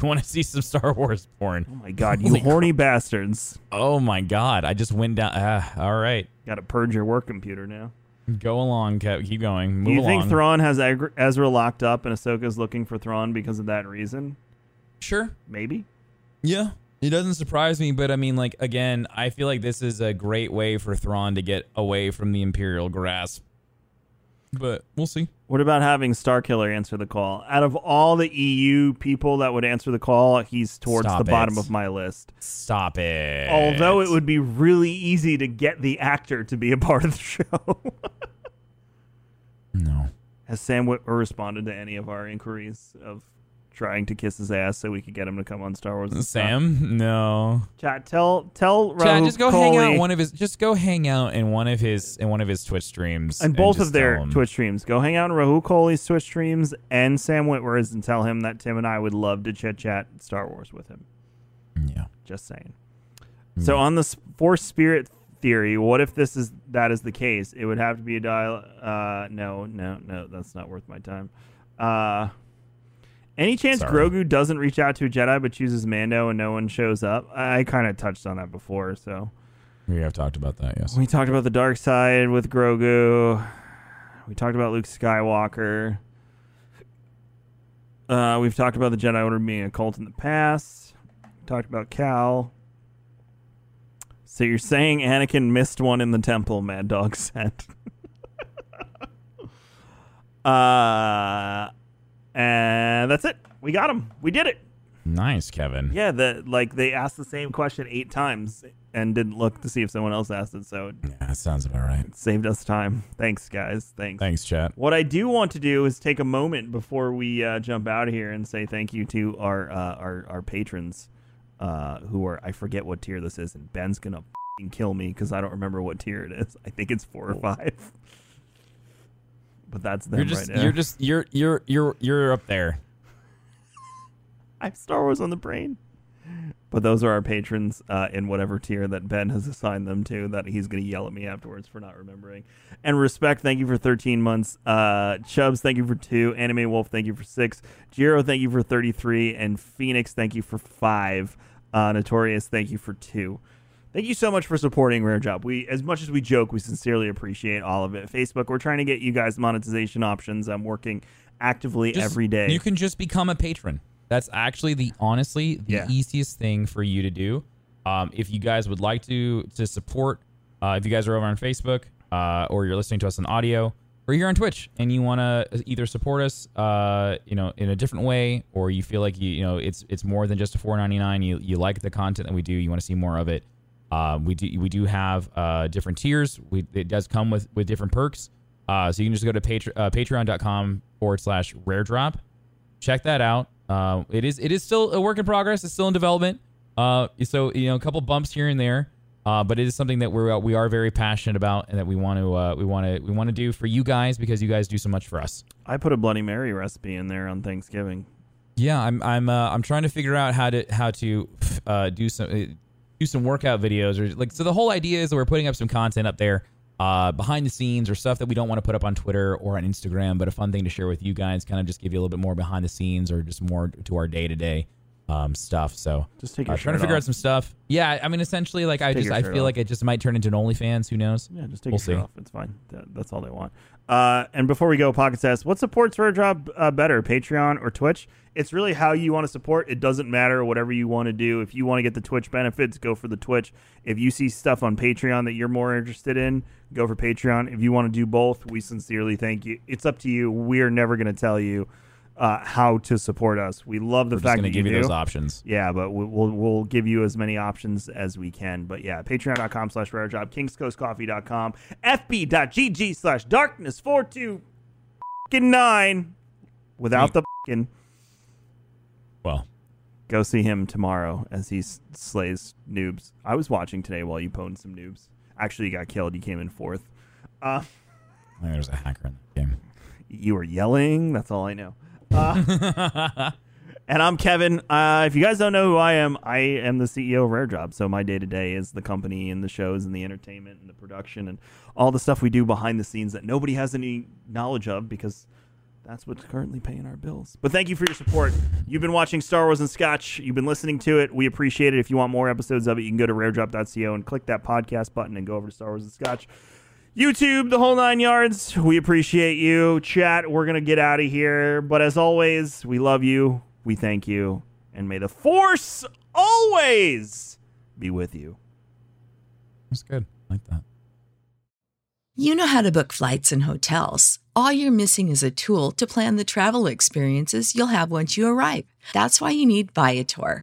S3: You want to see some Star Wars porn?
S2: Oh my god, you
S3: Holy
S2: horny bastards!
S3: Oh my god! I just went down. Ah, all right,
S2: Got to purge your work computer now.
S3: go along. Kev. Keep going. Move
S2: do you
S3: along.
S2: think Thrawn has Ezra locked up and Ahsoka's looking for Thrawn because of that reason?
S3: Sure.
S2: Maybe.
S3: Yeah. It doesn't surprise me, but I mean, like again, I feel like this is a great way for Thrawn to get away from the Imperial grasp. But we'll see.
S2: What about having Starkiller answer the call? Out of all the EU people that would answer the call, he's towards
S3: Stop
S2: the bottom of my list.
S3: Stop it.
S2: Although it would be really easy to get the actor to be a part of the show.
S3: no.
S2: Has Sam Witwer responded to any of our inquiries of trying to kiss his ass so we could get him to come on Star Wars?
S3: Sam, no.
S2: Chat, tell tell
S3: Chad,
S2: Rahul
S3: just go hang out in one of his. Just go hang out in one of his in one of his Twitch streams
S2: and both
S3: just
S2: of their. Twitch streams. Go hang out in Rahul Kohli's Twitch streams and Sam Witwer's and tell him that Tim and I would love to chit chat Star Wars with him.
S3: Yeah.
S2: Just saying. So on the Force Spirit theory, what if this is that is the case? It would have to be a dial. Uh, no, no, no, that's not worth my time. Uh, any chance
S3: Sorry.
S2: Grogu doesn't reach out to a Jedi but chooses Mando and no one shows up? I kind of touched on that before. So
S3: We have talked about that. Yes.
S2: we talked about the dark side with Grogu. We talked about Luke Skywalker. Uh, we've talked about the Jedi Order being a cult in the past. We talked about Cal. So you're saying Anakin missed one in the temple, Mad Dog said. uh, and that's it. We got him. We did it.
S3: Nice, Kevin.
S2: Yeah, the like they asked the same question eight times and didn't look to see if someone else asked it, so
S3: Yeah, that sounds about right.
S2: saved us time. Thanks, guys. Thanks.
S3: Thanks, chat.
S2: What I do want to do is take a moment before we uh, jump out of here and say thank you to our uh, our, our patrons, uh, who are I forget what tier this is, and Ben's gonna fing kill me because I don't remember what tier it is. I think it's four or five, but that's them
S3: You're just
S2: right now.
S3: you're just you're you're you're you're up there.
S2: I have Star Wars on the brain. But those are our patrons uh, in whatever tier that Ben has assigned them to. That he's going to yell at me afterwards for not remembering. And respect, thank you for 13 months. Uh, Chubbs, thank you for two. Anime Wolf, thank you for six. Jiro, thank you for 33. And Phoenix, thank you for five. Uh, Notorious, thank you for two. Thank you so much for supporting Rare Drop. We, as much as we joke, we sincerely appreciate all of it. Facebook, we're trying to get you guys monetization options. I'm working actively
S3: Just-
S2: every day.
S3: You can just become a patron. That's actually the honestly the
S2: Yeah.
S3: easiest thing for you to do. Um, if you guys would like to to support, uh, if you guys are over on Facebook uh, or you're listening to us on audio or you're on Twitch and you want to either support us, uh, you know, in a different way, or you feel like you you know it's it's more than just a 4.99. You you like the content that we do, you want to see more of it. Uh, we do we do have uh, different tiers. We, it does come with with different perks. Uh, so you can just go to patre- uh, patreon.com forward slash rare drop check that out. Uh, it is it is still a work in progress. It's still in development. Uh, so you know, a couple bumps here and there. Uh, but it is something that we're we are very passionate about and that we want to uh, we want to we want to do for you guys because you guys do so much for us.
S2: I put a Bloody Mary recipe in there on Thanksgiving.
S3: Yeah, I'm I'm uh, I'm trying to figure out how to how to uh, do some uh, do some workout videos or like so the whole idea is that we're putting up some content up there uh, behind the scenes or stuff that we don't want to put up on Twitter or on Instagram, but a fun thing to share with you guys, kind of just give you a little bit more behind the scenes or just more to our day to day um, stuff. So
S2: Just take your uh,
S3: trying to figure
S2: off.
S3: out some stuff. Yeah, I mean, essentially, like I just I feel
S2: off.
S3: like it just might turn into an OnlyFans. Who knows?
S2: Yeah, just take
S3: We'll
S2: your shirt off. It's fine. That, that's all they want. Uh, and before we go, Pocket says, what supports Rare Drop uh, better, Patreon or Twitch? It's really how you want to support. It doesn't matter whatever you want to do. If you want to get the Twitch benefits, go for the Twitch. If you see stuff on Patreon that you're more interested in, go for Patreon. If you want to do both, we sincerely thank you. It's up to you. We're never going to tell you uh, how to support us. We love the
S3: We're
S2: fact
S3: going to
S2: that you
S3: give you
S2: do.
S3: those options.
S2: Yeah, but we- we'll we'll give you as many options as we can. But yeah, patreon.com slash rare drop, kingscoastcoffee.com, fb.gg slash darkness four two nine without the fucking
S3: Well,
S2: go see him tomorrow as he slays noobs. I was watching today while you pwned some noobs. Actually, you got killed. You came in fourth. Uh,
S3: there's a hacker in the game.
S2: you were yelling. That's all I know. Uh, and I'm Kevin. Uh, if you guys don't know who I am, I am the CEO of Rare. So my day to day is the company and the shows and the entertainment and the production and all the stuff we do behind the scenes that nobody has any knowledge of because that's what's currently paying our bills. But thank you for your support. You've been watching Star Wars and Scotch. You've been listening to it. We appreciate it. If you want more episodes of it, you can go to raredrop.co and click that podcast button and go over to Star Wars and Scotch. YouTube, the whole nine yards. We appreciate you. Chat, we're going to get out of here. But as always, we love you. We thank you. And may the force always be with you.
S3: That's good. I like that.
S6: You know how to book flights and hotels. All you're missing is a tool to plan the travel experiences you'll have once you arrive. That's why you need Viator.